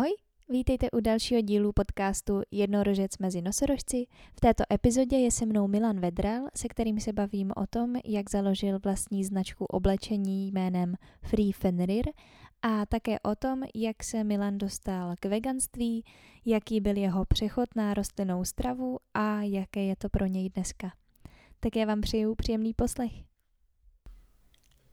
Ahoj, vítejte u dalšího dílu podcastu Jednorožec mezi nosorožci. V této epizodě je se mnou Milan Vedral, se kterým se bavím o tom, jak založil vlastní značku oblečení jménem Free Fenrir a také o tom, jak se Milan dostal k veganství, jaký byl jeho přechod na rostlinnou stravu a jaké je to pro něj dneska. Tak já vám přeju příjemný poslech.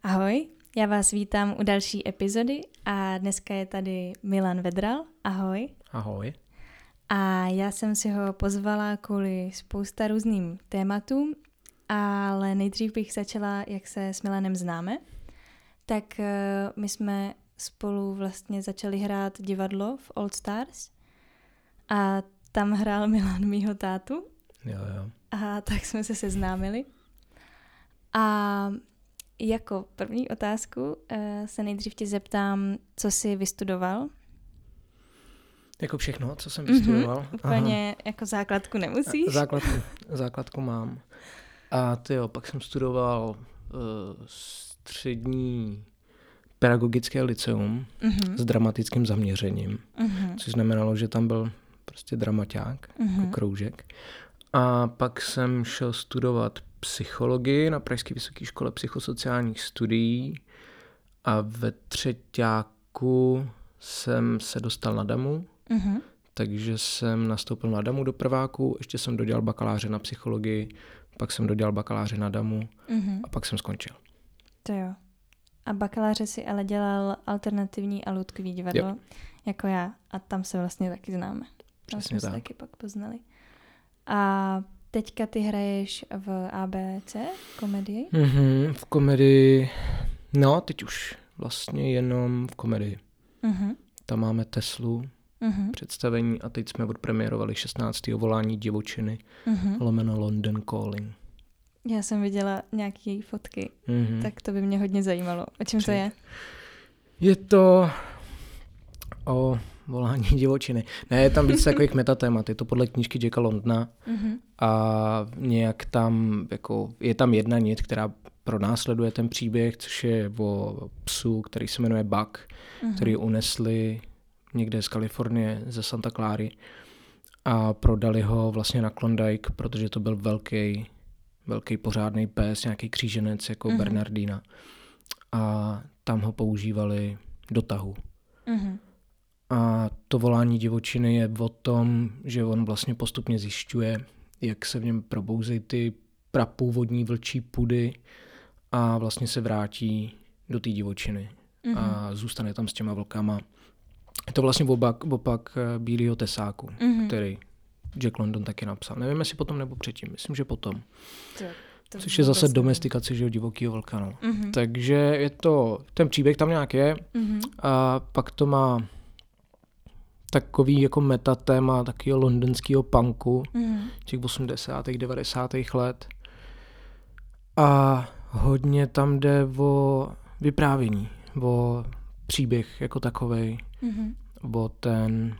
Ahoj, já vás vítám u další epizody a dneska je tady Milan Vedral. Ahoj. Ahoj. A já jsem si ho pozvala kvůli spousta různým tématům, ale nejdřív bych začala, jak se s Milanem známe. Tak uh, my jsme spolu vlastně začali hrát divadlo v Old Stars a tam hrál Milan mýho tátu. Jo, jo. A tak jsme se seznámili. A jako první otázku uh, se nejdřív tě zeptám, co jsi vystudoval. Jako všechno, co jsem vystudoval. Mm-hmm, úplně Aha. jako základku nemusíš? Základku, základku mám. A ty jo, pak jsem studoval uh, střední pedagogické liceum mm-hmm. s dramatickým zaměřením, mm-hmm. což znamenalo, že tam byl prostě dramaťák, mm-hmm. jako kroužek. A pak jsem šel studovat psychologii na Pražské vysoké škole psychosociálních studií a ve třetíku jsem se dostal na DAMu, mm-hmm. takže jsem nastoupil na DAMu do prváku, ještě jsem dodělal bakaláře na psychologii, pak jsem dodělal bakaláře na DAMu mm-hmm. a pak jsem skončil. To jo. A bakaláře si ale dělal alternativní a ludkový divadlo, jo. jako já. A tam se vlastně taky známe. Tam Přesně jsme tak. se taky pak poznali. A teďka ty hraješ v ABC komedii? Mm-hmm, v komedii, no teď už vlastně jenom v komedii. Mm-hmm. Tam máme Teslu, mm-hmm. představení a teď jsme odpremiérovali 16. volání divočiny, mm-hmm. lomeno London Calling. Já jsem viděla nějaké fotky, mm-hmm. tak to by mě hodně zajímalo. O čem Přijď. to je? Je to o volání divočiny. Ne, je tam víc takových metatémat. Je to podle knížky Jacka Londna mm-hmm. a nějak tam, jako, je tam jedna nit, která pronásleduje ten příběh, což je o psu, který se jmenuje Buck, mm-hmm. který unesli někde z Kalifornie, ze Santa Clary a prodali ho vlastně na Klondike, protože to byl velký, velký pořádný pes, nějaký kříženec jako mm-hmm. Bernardina. A tam ho používali do tahu. Mm-hmm. A to volání divočiny je o tom, že on vlastně postupně zjišťuje, jak se v něm probouzejí ty prapůvodní vlčí pudy a vlastně se vrátí do té divočiny mm-hmm. a zůstane tam s těma vlkama. Je to vlastně opak, opak eh, Bílého tesáku, mm-hmm. který Jack London taky napsal. Nevím, jestli potom nebo předtím, myslím, že potom. To, to Což je zase domestikace že divokého vlka. No. Mm-hmm. Takže je to, ten příběh tam nějak je mm-hmm. a pak to má takový jako metatéma takového londýnského punku mm. těch 80. 90. let. A hodně tam jde o vyprávění, o příběh jako takovej, mm-hmm. o ten,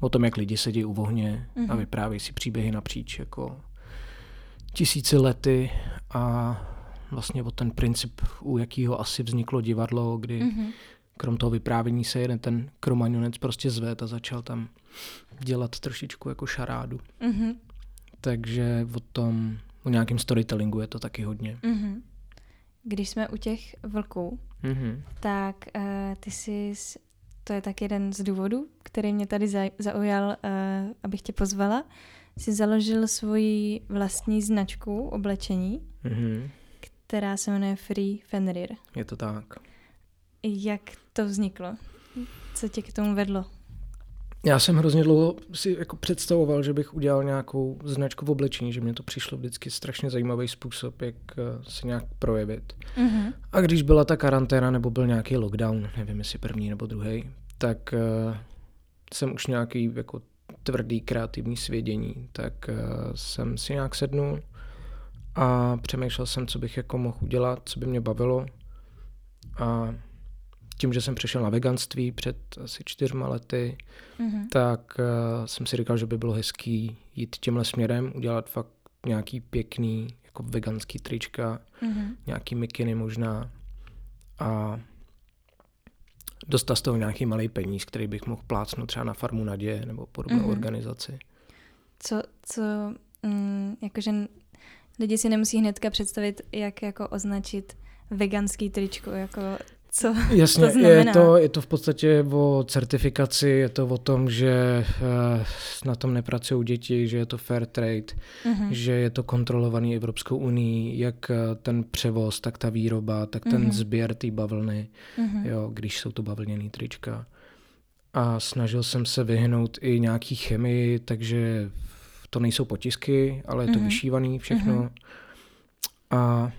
o tom, jak lidi sedí u ohně mm-hmm. a vyprávějí si příběhy napříč jako tisíci lety a vlastně o ten princip, u jakého asi vzniklo divadlo, kdy mm-hmm krom toho vyprávění se jeden ten kromaňonec prostě zved a začal tam dělat trošičku jako šarádu. Mm-hmm. Takže o tom, o nějakém storytellingu je to taky hodně. Mm-hmm. Když jsme u těch vlků, mm-hmm. tak uh, ty jsi, to je tak jeden z důvodů, který mě tady zaujal, uh, abych tě pozvala, jsi založil svoji vlastní značku oblečení, mm-hmm. která se jmenuje Free Fenrir. Je to tak. Jak to vzniklo? Co tě k tomu vedlo? Já jsem hrozně dlouho si jako představoval, že bych udělal nějakou značku v oblečení, že mě to přišlo vždycky strašně zajímavý způsob, jak eh, se nějak projevit. Mm-hmm. A když byla ta karanténa nebo byl nějaký lockdown, nevím jestli první nebo druhý, tak uh, jsem už nějaký jako tvrdý kreativní svědění, tak uh, jsem si nějak sednul a přemýšlel jsem, co bych jako mohl udělat, co by mě bavilo. A tím, že jsem přešel na veganství před asi čtyřma lety, mm-hmm. tak uh, jsem si říkal, že by bylo hezký jít tímhle směrem, udělat fakt nějaký pěkný jako veganský trička, mm-hmm. nějaký mikiny možná a dostat z toho nějaký malý peníz, který bych mohl plácnout třeba na farmu Nadě nebo podobnou mm-hmm. organizaci. Co, co, mm, jakože lidi si nemusí hnedka představit, jak jako označit veganský tričko, jako co Jasně, to znamená? Je to, je to v podstatě o certifikaci, je to o tom, že uh, na tom nepracují děti, že je to fair trade, uh-huh. že je to kontrolovaný Evropskou unii, jak eh, ten převoz, tak ta výroba, tak ten uh-huh. sběr té bavlny, uh-huh. jo, když jsou to bavlněný trička. A snažil jsem se vyhnout i nějaký chemii, takže to nejsou potisky, ale je to uh-huh. vyšívaný všechno. Uh-huh. A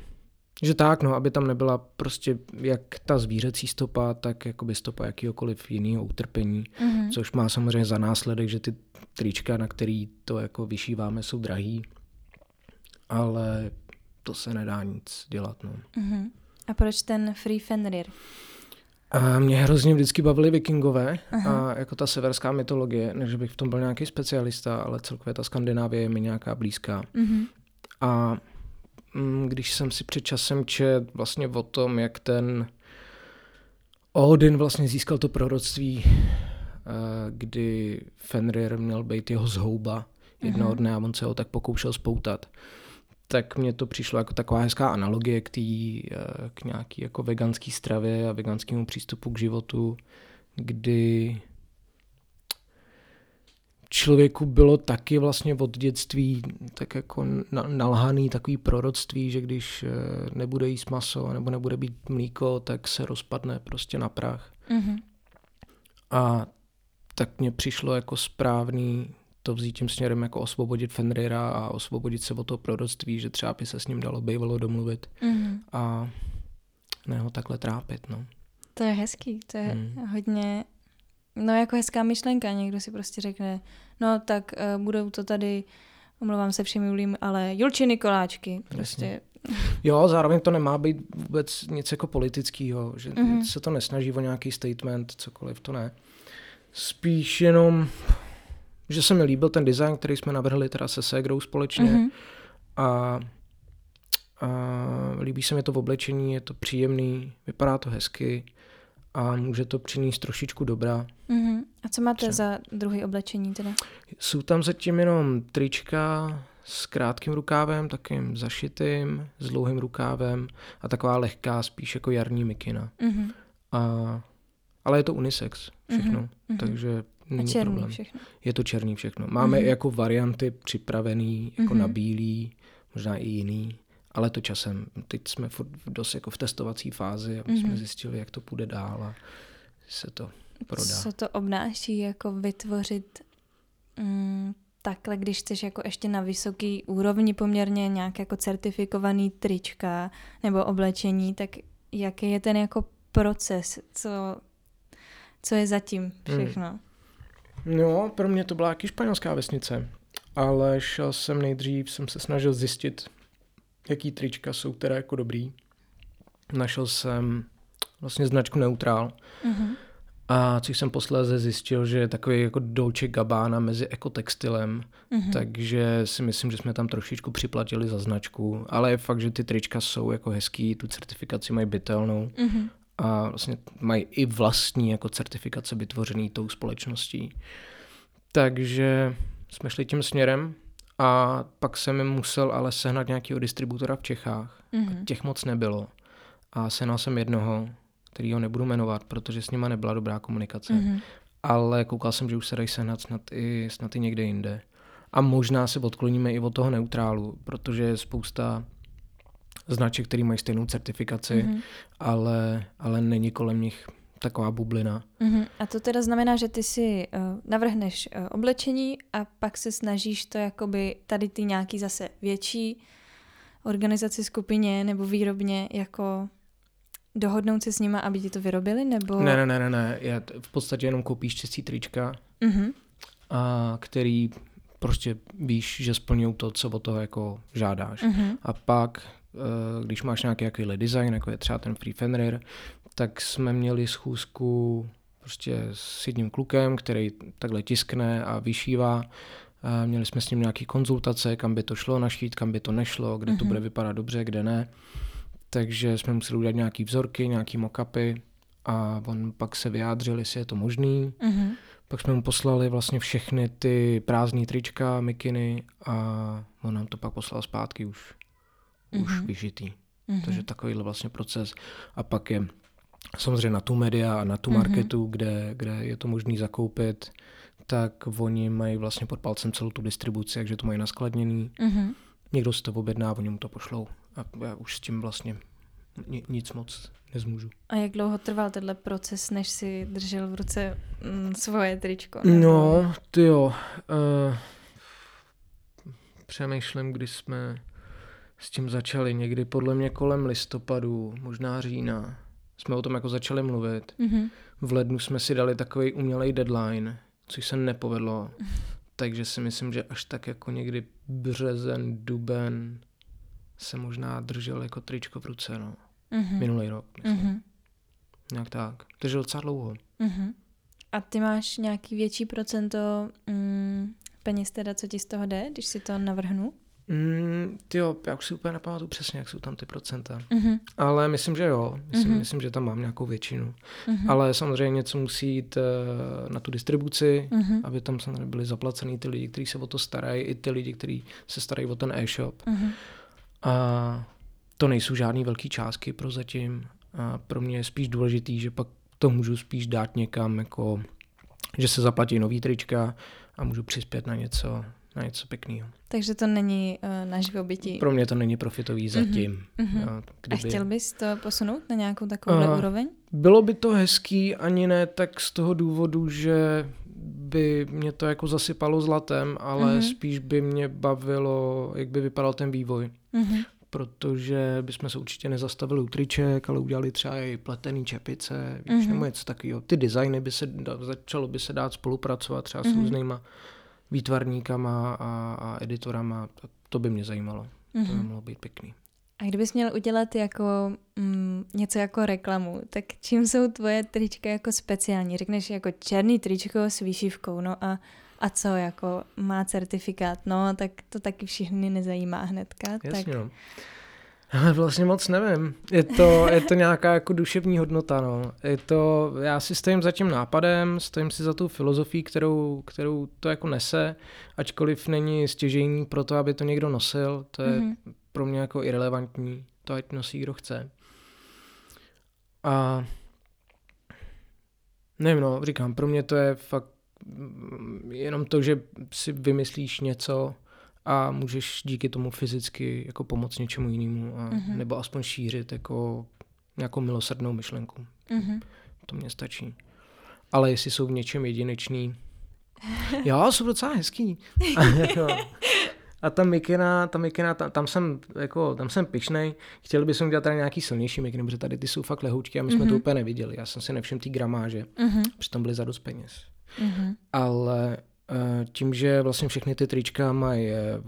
že tak, no, aby tam nebyla prostě jak ta zvířecí stopa, tak jakoby stopa jakýhokoliv jiného utrpení, mm-hmm. což má samozřejmě za následek, že ty trička, na který to jako vyšíváme, jsou drahý, ale to se nedá nic dělat, no. Mm-hmm. A proč ten Free Fenrir? A mě hrozně vždycky bavily vikingové Aha. a jako ta severská mytologie, než bych v tom byl nějaký specialista, ale celkově ta Skandinávie je mi nějaká blízká. Mm-hmm. A když jsem si před časem čet vlastně o tom, jak ten Odin vlastně získal to proroctví, eh, kdy Fenrir měl být jeho zhouba jednoho mhm. dne a on se ho tak pokoušel spoutat, tak mně to přišlo jako taková hezká analogie k, tý, eh, k nějaký jako veganský stravě a veganskému přístupu k životu, kdy člověku bylo taky vlastně od dětství tak jako nalhaný takový proroctví, že když eh, nebude jíst maso nebo nebude být mlíko, tak se rozpadne prostě na prach. Mm-hmm. A tak mně přišlo jako správný to vzít tím směrem jako osvobodit Fenrira a osvobodit se od toho proroctví, že třeba by se s ním dalo bývalo domluvit mm-hmm. a ne ho takhle trápit. No. To je hezký, to je mm. hodně No jako hezká myšlenka, někdo si prostě řekne, no tak uh, budou to tady, omlouvám se všem Julím, ale Julčiny koláčky. Prostě. Jasně. Jo, zároveň to nemá být vůbec nic jako politického, že mm-hmm. se to nesnaží o nějaký statement, cokoliv, to ne. Spíš jenom, že se mi líbil ten design, který jsme navrhli teda se Segrou společně mm-hmm. a, a líbí se mi to v oblečení, je to příjemný, vypadá to hezky a může to přinést trošičku dobra. Mm-hmm. A co máte Třeba. za druhý oblečení teda? Jsou tam zatím jenom trička s krátkým rukávem, takým zašitým, s dlouhým rukávem a taková lehká, spíš jako jarní mikina. Mm-hmm. A, ale je to unisex všechno, mm-hmm. takže není a černý problém. všechno. Je to černý všechno. Máme mm-hmm. jako varianty připravený, jako mm-hmm. na bílý, možná i jiný ale to časem. Teď jsme dost jako v testovací fázi, aby mm-hmm. jsme mhm. zjistili, jak to půjde dál a se to prodá. Co to obnáší jako vytvořit mm, takhle, když chceš jako ještě na vysoký úrovni poměrně nějak jako certifikovaný trička nebo oblečení, tak jaký je ten jako proces, co, co je zatím hmm. všechno? Hmm. No, pro mě to byla jaký španělská vesnice, ale šel jsem nejdřív, jsem se snažil zjistit, jaký trička jsou teda jako dobrý. Našel jsem vlastně značku Neutral. Mm-hmm. A což jsem posléze zjistil, že je takový jako Dolce Gabbana mezi ekotextilem, mm-hmm. takže si myslím, že jsme tam trošičku připlatili za značku, ale je fakt, že ty trička jsou jako hezký, tu certifikaci mají bytelnou mm-hmm. a vlastně mají i vlastní jako certifikace vytvořený tou společností. Takže jsme šli tím směrem a pak jsem musel ale sehnat nějakého distributora v Čechách. Mm-hmm. Těch moc nebylo. A sehnal jsem jednoho, který ho nebudu jmenovat, protože s nima nebyla dobrá komunikace. Mm-hmm. Ale koukal jsem, že už se dají sehnat snad i, snad i někde jinde. A možná se odkloníme i od toho neutrálu, protože je spousta značek, který mají stejnou certifikaci, mm-hmm. ale, ale není kolem nich taková bublina. Uh-huh. A to teda znamená, že ty si uh, navrhneš uh, oblečení a pak se snažíš to jakoby tady ty nějaký zase větší organizaci, skupině nebo výrobně jako dohodnout se s nima, aby ti to vyrobili, nebo... Ne, ne, ne, ne, ne. Já v podstatě jenom koupíš čistý trička, uh-huh. a který prostě víš, že splňují to, co od toho jako žádáš. Uh-huh. A pak, eh, když máš nějaký jakýhle design, jako je třeba ten Free Fenrir, tak jsme měli schůzku prostě s jedním klukem, který takhle tiskne a vyšívá. A měli jsme s ním nějaký konzultace, kam by to šlo našít, kam by to nešlo, kde mm-hmm. to mhm. bude vypadat dobře, kde ne. Takže jsme museli udělat nějaký vzorky, nějaký mockupy a on pak se vyjádřil, jestli je to možný. Mhm. Pak jsme mu poslali vlastně všechny ty prázdné trička, mikiny a on nám to pak poslal zpátky už, už Mhm. vyžitý. Mhm. Takže takovýhle vlastně proces. A pak je samozřejmě na tu media a na tu Mhm. marketu, kde, kde je to možné zakoupit, tak oni mají vlastně pod palcem celou tu distribuci, takže to mají naskladněný. Mhm. Někdo si to objedná, oni mu to pošlou. A já už s tím vlastně ni- nic moc nezmůžu. A jak dlouho trval tenhle proces, než si držel v ruce mm, svoje tričko? nebo- No, ty jo. Uh, přemýšlím, kdy jsme s tím začali. Někdy podle mě kolem listopadu, možná října. Jsme o tom jako začali mluvit. Mhm. V lednu jsme si dali takový umělej deadline, což se nepovedlo. Takže si myslím, že až tak jako někdy březen, duben se možná držel jako tričko v ruce, no. Mhm. Minulý rok, myslím. Mhm. Nějak tak. Takže docela dlouho. Mhm. A ty máš nějaký větší procento mm, peněz teda, co ti z toho jde, když si to navrhnu? Mm, ty jo, já už si úplně nepamatuju přesně, jak jsou tam ty procenta. Mhm. Ale myslím, že jo. Myslím, Mhm. myslím že tam mám nějakou většinu. Mhm. Ale samozřejmě něco musí jít eh, na tu distribuci, Mhm. aby tam samozřejmě byli zaplacený ty lidi, kteří se o to starají, i ty lidi, kteří se starají o ten e-shop. Mhm. A to nejsou žádný velký částky prozatím. A pro mě je spíš důležitý, že pak to můžu spíš dát někam, jako, že se zaplatí nový trička a můžu přispět na něco, na něco pěkného. Takže to není uh, na živobytí. Pro mě to není profitový zatím. Mhm. Jo, A kdyby... chtěl bys to posunout na nějakou takovou Aha. úroveň? Bylo by to hezký, ani ne tak z toho důvodu, že by mě to jako zasypalo zlatem, ale mm-hmm. spíš by mě bavilo, jak by vypadal ten vývoj. Mhm. Protože bychom se určitě nezastavili u triček, ale udělali třeba i pletený čepice, víš, Mhm. mm-hmm. nebo něco takového. Ty designy by se, da- začalo by se dát spolupracovat třeba s Mhm. různýma výtvarníkama a, a editorama. To, by mě zajímalo. To by Mhm. mohlo být pěkný. A kdybys měl udělat jako mm, něco jako reklamu, tak čím jsou tvoje trička jako speciální? Řekneš jako černý tričko s výšivkou, no a, a co, jako má certifikát, no tak to taky všechny nezajímá hnedka. Jasně, tak no. Ale vlastně moc nevím. Je to, je to nějaká jako duševní hodnota, no. Je to, já si stojím za tím nápadem, stojím si za tou filozofií, kterou, kterou to jako nese, ačkoliv není stěžejní pro to, aby to někdo nosil, to je Mhm. pro mě jako irrelevantní, to ať nosí kdo chce. A nevím, no, říkám, pro mě to je fakt jenom to, že si vymyslíš něco a můžeš díky tomu fyzicky jako pomoct něčemu jinému, a, Mhm. nebo aspoň šířit jako nějakou milosrdnou myšlenku. Mhm. To mě stačí. Ale jestli jsou v něčem jedinečný, jo, jsou docela hezký. A, ta mikina, ta mikina, tam, tam jsem, jako, tam jsem pišnej. Chtěli bychom dělat tady nějaký silnější mikiny, protože tady ty jsou fakt lehoučky a my jsme Mhm. to úplně neviděli. Já jsem si nevšiml té gramáže, Mhm. přitom byly za dost peněz. Mhm. Ale tím, že vlastně všechny ty trička mají eh,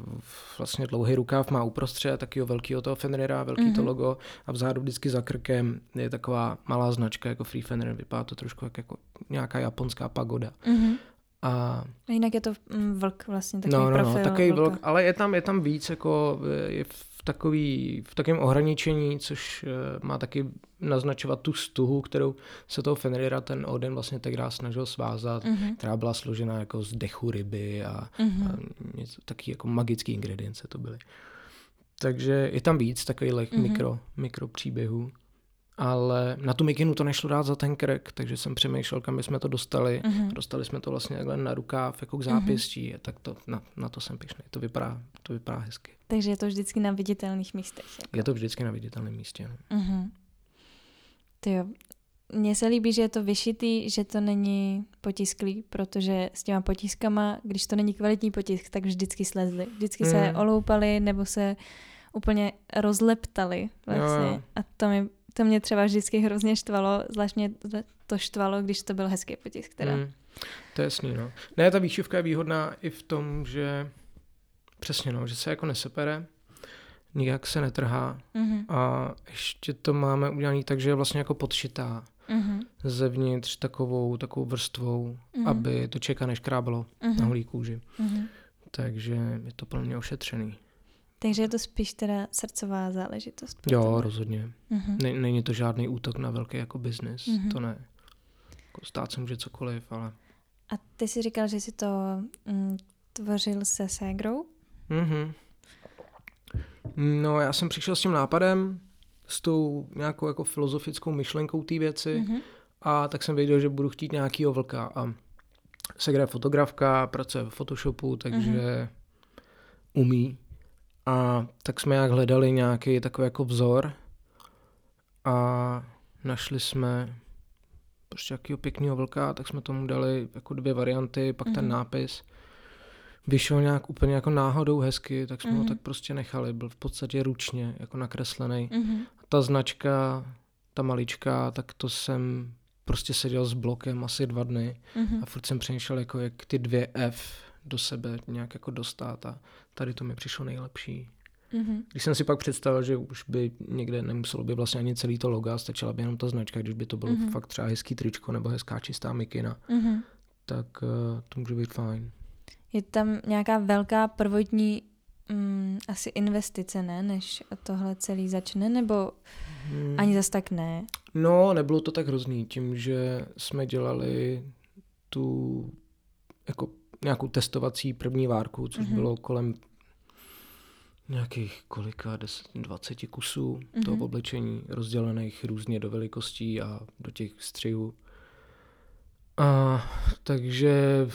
vlastně dlouhý rukáv, má uprostřed takového velkého toho Fenrira, velký mm-hmm. to Mhm. logo a vzadu vždycky za krkem je taková malá značka jako Free Fenrir, vypadá to trošku jak jako nějaká japonská pagoda. Mhm. A A jinak je to mm, vlk vlastně, takový no, no, profil no, takový vlk, ale je tam, je tam víc, jako eh, je takový, v takovém ohraničení, což eh, má taky naznačovat tu stuhu, kterou se toho Fenrira ten Odin vlastně tenkrát snažil svázat, Mhm. která byla složena jako z dechu ryby a, Mhm. a něco, taky jako magický ingredience to byly. Takže je tam víc takových Mhm. mm-hmm. mikro, mikro příběhů. Ale na tu mikinu to nešlo dát za ten krk, takže jsem přemýšlel, kam jsme to dostali. Mhm. Dostali jsme to vlastně takhle na rukáv, jako k zápěstí, mm-hmm. tak to, na, na to jsem pišný. To vypadá, to vypadá hezky. Takže je to vždycky na viditelných místech. Jako. Je to vždycky na viditelném místě. No. Mhm. Ty jo. Mně se líbí, že je to vyšitý, že to není potisklý, protože s těma potiskama, když to není kvalitní potisk, tak vždycky slezly. Vždycky se Mm. oloupali nebo se úplně rozleptali vlastně. Jo, jo. A to, mi, to mě třeba vždycky hrozně štvalo, zvlášť mě to štvalo, když to byl hezký potisk. Teda. Mm, to je jasný, no. Ne, ta výšivka je výhodná i v tom, že přesně, no, že se jako nesepere, nijak se netrhá Mhm. a ještě to máme udělané tak, že je vlastně jako podšitá Mhm. zevnitř takovou, takovou vrstvou, Mhm. aby to čeka neškrábalo Mhm. na holý kůži. Mhm. Takže je to mě ošetřený. Takže je to spíš teda srdcová záležitost. Jo, tebe. rozhodně. Uh-huh. Není to žádný útok na velký jako biznis, uh-huh. to ne. Jako stát se může cokoliv, ale... A ty jsi říkal, že jsi to mm, tvořil se ségrou? Mhm. No, já jsem přišel s tím nápadem, s tou nějakou jako filozofickou myšlenkou té věci mm-hmm. a tak jsem věděl, že budu chtít nějakýho vlka a Segra je fotografka, pracuje v Photoshopu, takže mm-hmm. umí. A tak jsme jak hledali nějaký takový jako vzor a našli jsme prostě jakýho pěkného vlka, tak jsme tomu dali jako dvě varianty, pak mm-hmm. ten mhm. nápis vyšel nějak úplně jako náhodou hezky, tak jsme mm-hmm. ho mhm. tak prostě nechali. Byl v podstatě ručně jako nakreslený. Mm-hmm. Ta značka, ta malička, tak to jsem prostě seděl s blokem asi dva dny mm-hmm. a furt jsem přemýšlel, jako jak ty dvě F do sebe nějak jako dostat a tady to mi přišlo nejlepší. Mm-hmm. Když jsem si pak představil, že už by někde nemuselo by vlastně ani celý to logo, stačila by jenom ta značka, když by to bylo mm-hmm. fakt třeba hezký tričko nebo hezká čistá mikina, mm-hmm. tak uh, to může být fajn. Je tam nějaká velká prvotní mm, asi investice, ne, než tohle celý začne, nebo hmm. ani zas tak ne? No, nebylo to tak hrozný, tím, že jsme dělali tu jako nějakou testovací první várku, což mm-hmm. bylo kolem nějakých kolika, 10, 20 kusů mm-hmm. toho oblečení, rozdělených různě do velikostí a do těch střihů. A, takže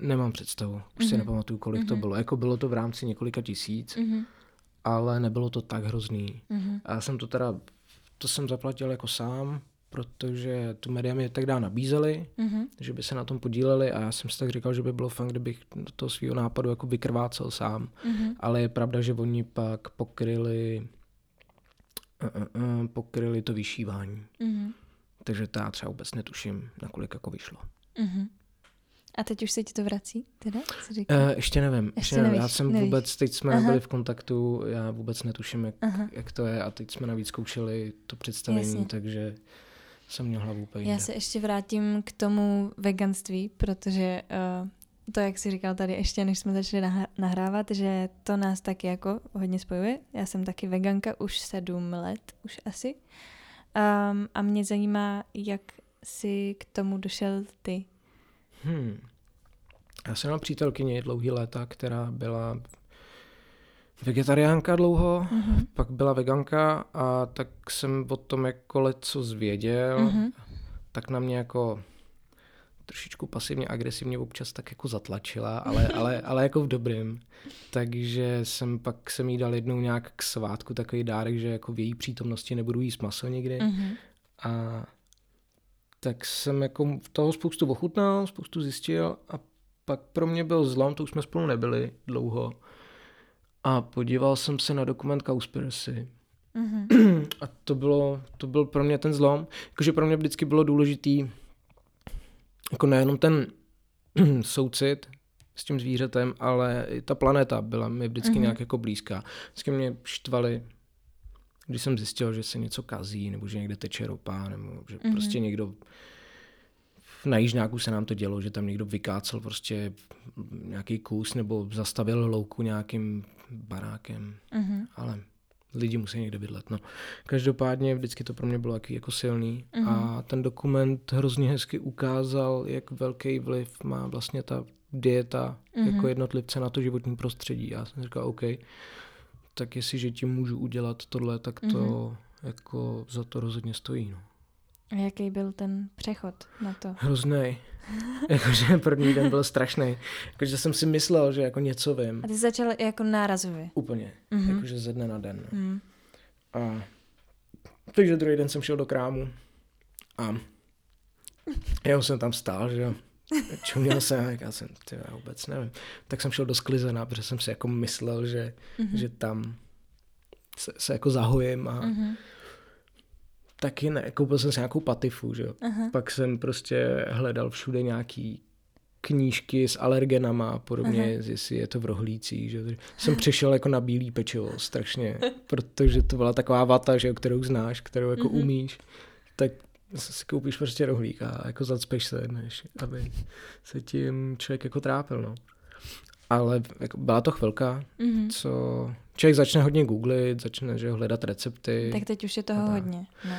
nemám představu, už mm-hmm. si mhm. nepamatuju, kolik mm-hmm. to mhm. bylo. Jako bylo to v rámci několika tisíc, mm-hmm. ale nebylo to tak hrozný. Mm-hmm. A já jsem to teda, to jsem zaplatil jako sám, protože tu média mi tak dá nabízeli, mm-hmm. že by se na tom podíleli a já jsem si tak říkal, že by bylo fajn, kdybych do toho svého nápadu jako vykrvácel sám. Mm-hmm. Ale je pravda, že oni pak pokryli uh, uh, uh, pokryli to vyšívání. Mm-hmm. Takže to já třeba vůbec netuším, nakolik jako vyšlo. Mm-hmm. A teď už se ti to vrací, teda? Co uh, ještě nevím. Ještě nevím. Nevíš, já jsem nevíš. vůbec, teď jsme Aha. byli v kontaktu, já vůbec netuším, jak, jak to je a teď jsme navíc zkoušeli to představení, Jasně. takže jsem měl hlavu úplně Já se ještě vrátím k tomu veganství, protože uh, to, jak jsi říkal tady ještě, než jsme začali nahrávat, že to nás taky jako hodně spojuje. Já jsem taky veganka už sedm let, už asi. Um, a mě zajímá, jak jsi k tomu došel ty. Hmm. Já jsem měl přítelkyni dlouhý léta, která byla vegetariánka dlouho, mm-hmm. pak byla veganka a tak jsem o tom jako leco zvěděl, mm-hmm. tak na mě jako trošičku pasivně, agresivně občas tak jako zatlačila, ale, ale, ale jako v dobrým. Takže jsem pak jsem jí dal jednou nějak k svátku takový dárek, že jako v její přítomnosti nebudu jíst maso nikdy. Mm-hmm. A tak jsem jako toho spoustu ochutnal, spoustu zjistil a pak pro mě byl zlom, to už jsme spolu nebyli dlouho. A podíval jsem se na dokument Cowspiracy. Mm-hmm. A to bylo, to byl pro mě ten zlom. Jakože pro mě vždycky bylo důležitý jako nejenom ten soucit s tím zvířetem, ale i ta planeta byla mi vždycky mm-hmm. nějak jako blízká. Vždycky mě štvali když jsem zjistil, že se něco kazí, nebo že někde teče ropa, nebo že mm-hmm. prostě někdo na Jižňáku se nám to dělo, že tam někdo vykácel prostě nějaký kus nebo zastavil louku nějakým barákem, mm-hmm. ale lidi musí někde bydlet. No. Každopádně vždycky to pro mě bylo jaký jako silný mm-hmm. a ten dokument hrozně hezky ukázal, jak velký vliv má vlastně ta dieta mm-hmm. jako jednotlivce na to životní prostředí. Já jsem říkal, OK, tak jestliže tím můžu udělat tohle, tak to mm-hmm. jako za to rozhodně stojí. No. A jaký byl ten přechod na to? Hrozný. Jakože první den byl strašný. Jakože jsem si myslel, že jako něco vím. A ty začal jako nárazově? Úplně. Mm-hmm. Jakože ze dne na den. Mm. A takže druhý den jsem šel do krámu a já jsem tam stál, že jo. Čuměl jsem, já jsem, ty, já vůbec nevím. Tak jsem šel do sklizena, protože jsem si jako myslel, že, mm-hmm. že tam se, se jako zahojím a mm-hmm. Taky ne, koupil jsem si nějakou patifu, že jo. Uh-huh. Pak jsem prostě hledal všude nějaký knížky s alergenama a podobně, uh-huh. jestli je to v rohlících. Že? Jsem přišel jako na bílý pečivo strašně, protože to byla taková vata, že, kterou znáš, kterou jako uh-huh. umíš. Tak si koupíš prostě rohlík a jako zacpeš se, než aby se tím člověk jako trápil, no. Ale jako byla to chvilka, mm-hmm. co člověk začne hodně googlit, začne že hledat recepty. Tak teď už je toho hodně. No.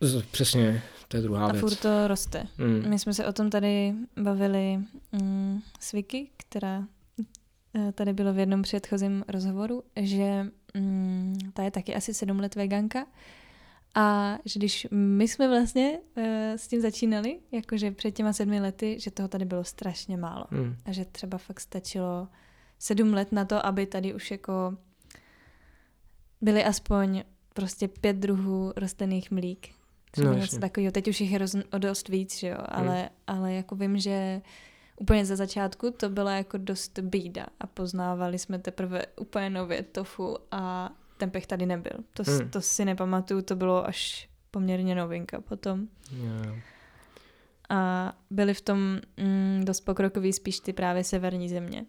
Z, přesně, to je druhá A věc. furt to roste. Mm. My jsme se o tom tady bavili mm, s Vicky, která eh, tady bylo v jednom předchozím rozhovoru, že mm, ta je taky asi sedm let veganka a že když my jsme vlastně uh, s tím začínali, jakože před těma sedmi lety, že toho tady bylo strašně málo. Mm. A že třeba fakt stačilo sedm let na to, aby tady už jako byly aspoň prostě pět druhů rostlinných mlík. no, něco takového. Teď už jich je roz, o dost víc, že jo, ale, hmm. ale jako vím, že úplně za začátku to byla jako dost bída a poznávali jsme teprve úplně nově tofu a ten pech tady nebyl. To, hmm. to si nepamatuju, to bylo až poměrně novinka potom. Yeah. A byly v tom mm, dost pokrokový spíš ty právě severní země.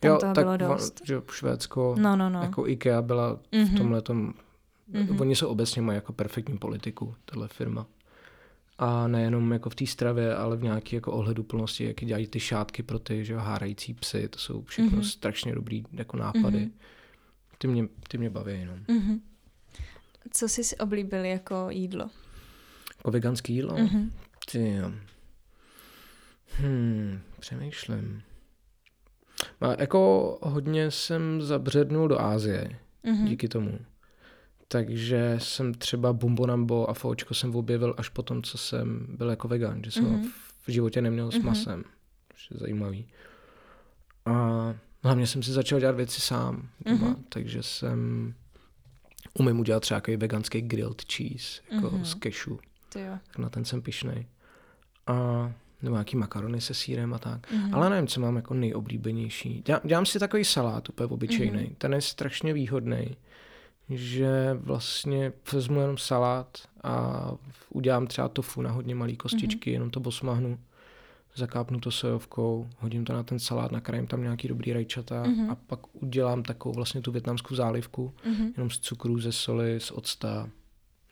Tam jo, toho tak bylo dost. Že Švédsko, no, no, no. jako IKEA byla mm-hmm. v mhm. tomhle tom, mm-hmm. oni se obecně mají jako perfektní politiku, tahle firma. A nejenom jako v té stravě, ale v nějaké jako ohleduplnosti, jak dělají ty šátky pro ty že, hárající psy, to jsou všechno mm-hmm. strašně dobrý jako nápady. Mm-hmm. Ty, mě, ty mě baví jenom. Mm-hmm. Co jsi si oblíbil jako jídlo? Jako veganské jídlo? Mm-hmm. Ty jo. Hmm, přemýšlím. A jako hodně jsem zabřednul do Ázie mm-hmm. díky tomu. Takže jsem třeba Bumbonambo a Foučko jsem objevil až po tom, co jsem byl jako vegan, že jsem mm-hmm. v životě neměl s mhm. masem, mm-hmm. což je zajímavý. A hlavně jsem si začal dělat věci sám doma, mm-hmm. takže jsem umím udělat třeba takový veganský grilled cheese, jako mm-hmm. z kešu. Na ten jsem pišnej. A nebo nějaký makarony se sírem a tak. Mm-hmm. Ale nevím, co mám jako nejoblíbenější. Dělám, dělám si takový salát úplně obyčejný. Mm-hmm. Ten je strašně výhodný, že vlastně vezmu jenom salát a udělám třeba tofu na hodně malý kostičky, mm-hmm. jenom to bosmahnu, zakápnu to sojovkou, hodím to na ten salát, nakrájím tam nějaký dobrý rajčata mm-hmm. a pak udělám takovou vlastně tu větnamskou zálivku, mm-hmm. jenom z cukru, ze soli, z octa,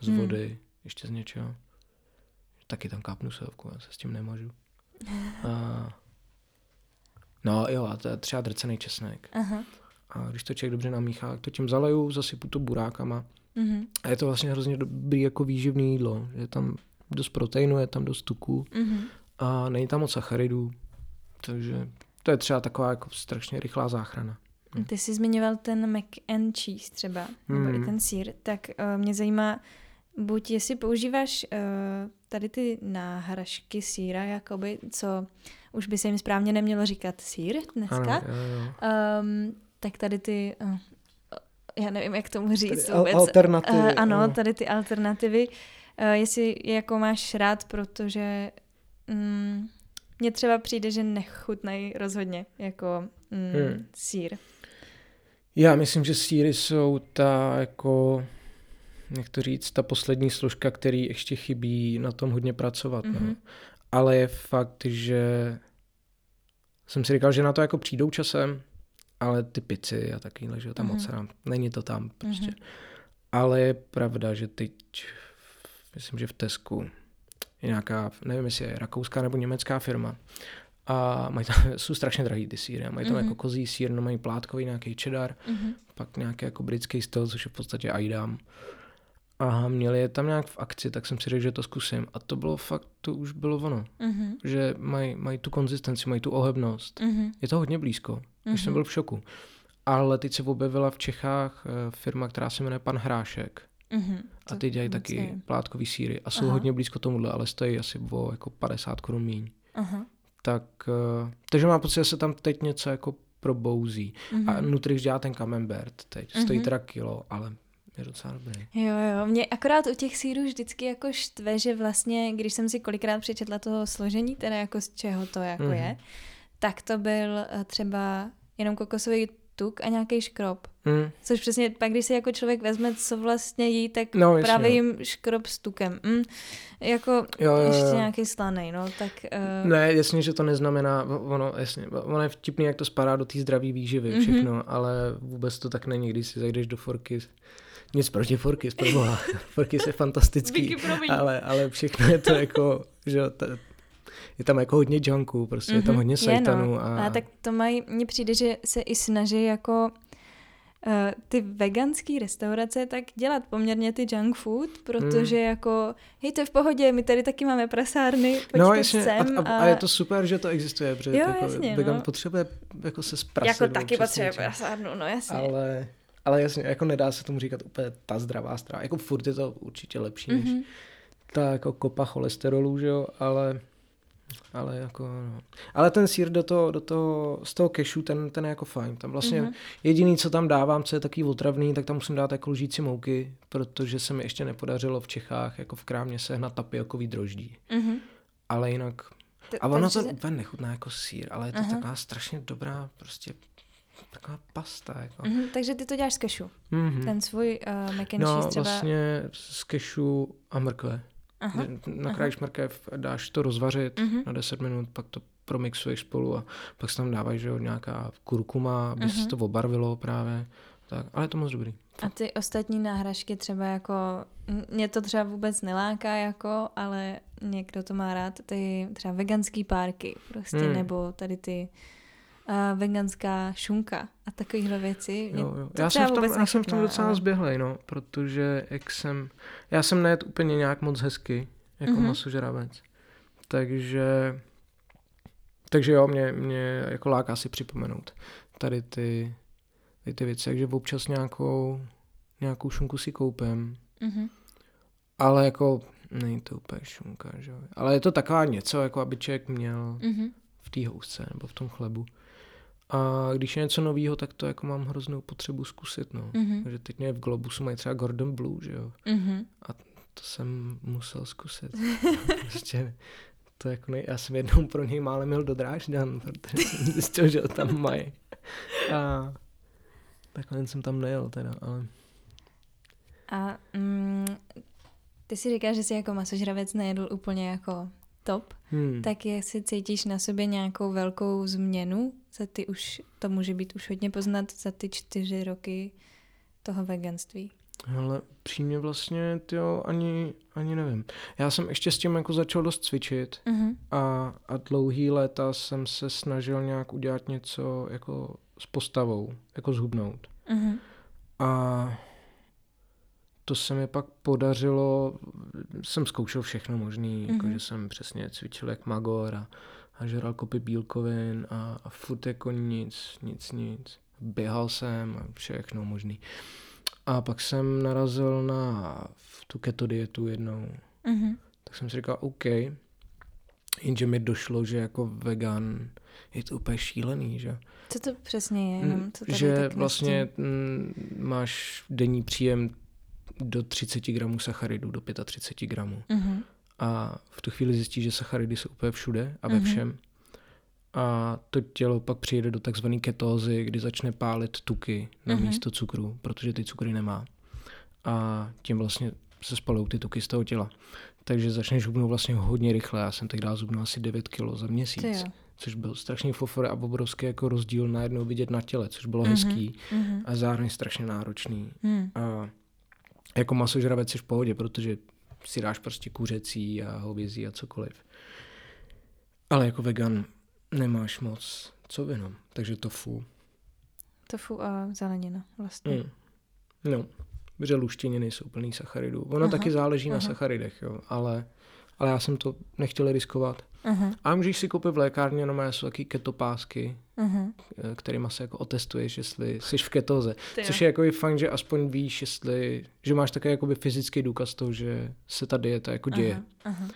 z mm. vody, ještě z něčeho. Taky tam kápnu sojovku, já se s tím nemažu. A, no jo, a to je třeba drcený česnek. Aha. A když to člověk dobře namíchá, to tím zaleju, zasypu to burákama. Mm-hmm. A je to vlastně hrozně dobrý jako výživný jídlo. Je tam dost proteinu, je tam dost tuku mm-hmm. A není tam moc sacharidů. Takže to je třeba taková jako strašně rychlá záchrana. Hm. Ty jsi zmiňoval ten mac and cheese třeba, nebo mm. i ten sír, tak uh, mě zajímá, buď jestli používáš uh, tady ty náhražky síra, jakoby, co už by se jim správně nemělo říkat sír dneska, ano, jo. Um, tak tady ty, uh, já nevím, jak tomu říct tady vůbec. Alternativy. Uh, ano, ano, tady ty alternativy. Uh, jestli jako máš rád, protože mně třeba přijde, že nechutnají rozhodně jako um, hmm. sír. Já myslím, že síry jsou ta jako jak to říct, ta poslední složka, který ještě chybí na tom hodně pracovat. Mm-hmm. No. Mhm. Ale je fakt, že jsem si říkal, že na to jako přijdou časem, ale ty pici a takovýhle, že tam mm-hmm. moc není to tam prostě. Mm-hmm. Ale je pravda, že teď, myslím, že v Tesku je nějaká, nevím, jestli je rakouská nebo německá firma, a mají tam, jsou strašně drahý ty síry. Mají tam mm-hmm. jako kozí sír, no mají plátkový nějaký cheddar, mm-hmm. pak nějaký jako britský styl, což je v podstatě aidam a měli je tam nějak v akci, tak jsem si řekl, že to zkusím. A to bylo fakt, to už bylo ono. Mm-hmm. Že mají maj tu konzistenci, mají tu ohebnost. Mm-hmm. Je to hodně blízko. Mm-hmm. Už jsem byl v šoku. Ale teď se objevila v Čechách eh, firma, která se jmenuje Pan Hrášek. Mm-hmm. A ty dělají taky nevím. plátkový síry. A jsou Aha. hodně blízko tomuhle, ale stojí asi o jako 50 korun míň. Aha. Tak, uh, takže mám pocit, že se tam teď něco jako probouzí. Mm-hmm. A Nutrix dělá ten camembert teď. Stojí mm-hmm. teda kilo, ale je docela dobrý. Jo, jo. Mě akorát u těch sírů vždycky jako štve, že vlastně, když jsem si kolikrát přečetla toho složení, teda jako z čeho to jako mm. je, tak to byl eh, třeba jenom kokosový tuk a nějaký škrob. Mm. Což přesně pak, když si jako člověk vezme, co vlastně jí, tak no, právě jim škrob s tukem. Mm. Jako jo, jo, ještě jo. nějaký slaný, no, tak... Uh... Ne, jasně, že to neznamená, ono, jasně, ono je vtipný, jak to spadá do té zdraví výživy, mm-hmm. všechno, ale vůbec to tak není, když si zajdeš do forky nic proti Forky, proboha. Forky je fantastický, ale, ale všechno je to jako, že ta, je tam jako hodně junků, prostě mm-hmm. je tam mhm. hodně sajtanů. No. A... a tak to mají, mně přijde, že se i snaží jako uh, ty veganské restaurace tak dělat poměrně ty junk food, protože mm. jako, hej, to je v pohodě, my tady taky máme prasárny, pojďte no, jasně, sem. A, a, a, je to super, že to existuje, protože jo, jako jasně, vegan no. potřebuje jako se zprasit. Jako taky potřebuje prasárnu, no jasně. Ale, ale jasně, jako nedá se tomu říkat úplně ta zdravá strava. Jako furt je to určitě lepší, mm-hmm. než ta jako kopa cholesterolu, že jo, ale ale jako, no. Ale ten sír do toho, do toho, z toho kešu, ten, ten je jako fajn. Tam vlastně mm-hmm. jediný, co tam dávám, co je takový otravný, tak tam musím dát jako lžíci mouky, protože se mi ještě nepodařilo v Čechách jako v krámě sehnat tapiokový droždí. Mm-hmm. Ale jinak... A ono to úplně nechutná jako sír, ale je to uh-huh. taková strašně dobrá prostě taková pasta. Jako. Mm-hmm, takže ty to děláš z kešu. Mm-hmm. Ten svůj uh, mac and no, třeba... vlastně z kešu a mrkve. Aha, Nakrájíš aha. mrkev, dáš to rozvařit uh-huh. na 10 minut, pak to promixuješ spolu a pak se tam dávají že jo, nějaká kurkuma, aby uh-huh. se to obarvilo právě. Tak, ale je to moc dobrý. A ty ostatní náhražky třeba jako, mě to třeba vůbec neláká jako, ale někdo to má rád, ty třeba veganský párky prostě, hmm. nebo tady ty uh, veganská šunka a takovéhle věci. Jo, jo. Já, jsem v tom, já jsem v tom docela ale... zběhlej, no, protože jak jsem, já jsem nejet úplně nějak moc hezky, jako mm-hmm. masožravec. Takže, takže jo, mě, mě jako láká si připomenout tady ty, tady ty věci, takže občas nějakou, nějakou šunku si koupím, mm-hmm. ale jako není to úplně šunka, že Ale je to taková něco, jako aby člověk měl mm-hmm. v té housce nebo v tom chlebu. A když je něco nového, tak to jako mám hroznou potřebu zkusit, no. Mm-hmm. Takže teď mě v Globusu mají třeba Gordon Blue, že jo. Mm-hmm. A to jsem musel zkusit. prostě to jako nej... Já jsem jednou pro něj málem měl do Drážďan, protože jsem zjistil, že ho tam mají. A takhle jsem tam nejel teda, ale... A mm, ty si říkáš, že jsi jako masožravec nejedl úplně jako top, hmm. tak jestli cítíš na sobě nějakou velkou změnu, za ty už, to může být už hodně poznat za ty čtyři roky toho veganství. Ale přímě vlastně, jo, ani, ani nevím. Já jsem ještě s tím jako začal dost cvičit uh-huh. a, a dlouhý léta jsem se snažil nějak udělat něco jako s postavou, jako zhubnout. Uh-huh. A to se mi pak podařilo, jsem zkoušel všechno možný, mm-hmm. jako že jsem přesně cvičil jak magor a, a žral kopy bílkovin a, a furt jako nic, nic, nic. Běhal jsem a všechno možný. A pak jsem narazil na tu keto dietu jednou. Mm-hmm. Tak jsem si říkal, OK, jenže mi došlo, že jako vegan je to úplně šílený, že? Co to přesně je? Jenom co tady že vlastně m, mm, máš denní příjem do 30 gramů sacharidů, do 35 gramů. Mm-hmm. A v tu chvíli zjistí, že sacharidy jsou úplně všude a ve mm-hmm. všem. A to tělo pak přijde do takzvané ketózy, kdy začne pálit tuky na mm-hmm. místo cukru, protože ty cukry nemá. A tím vlastně se spalují ty tuky z toho těla. Takže začneš hubnout vlastně hodně rychle. Já jsem tehdy zubnul asi 9 kg za měsíc. Což byl strašný fofor a obrovský jako rozdíl najednou vidět na těle, což bylo mm-hmm. hezký mm-hmm. a zároveň strašně náročný. Mm. A jako masožravec jsi v pohodě, protože si dáš prostě kuřecí a hovězí a cokoliv. Ale jako vegan nemáš moc co jenom, takže tofu. Tofu a zelenina vlastně. Mm. No, protože luštěniny nejsou plný sacharidů. Ono aha, taky záleží aha. na sacharidech, jo, ale, ale já jsem to nechtěl riskovat. Uh-huh. A můžeš si koupit v lékárně, no jsou taky ketopásky, uh-huh. kterýma se jako otestuješ, jestli jsi v ketoze. Ty Což je jako i fajn, že aspoň víš, jestli, že máš také jakoby fyzický důkaz toho, že se ta dieta jako děje. Uh-huh.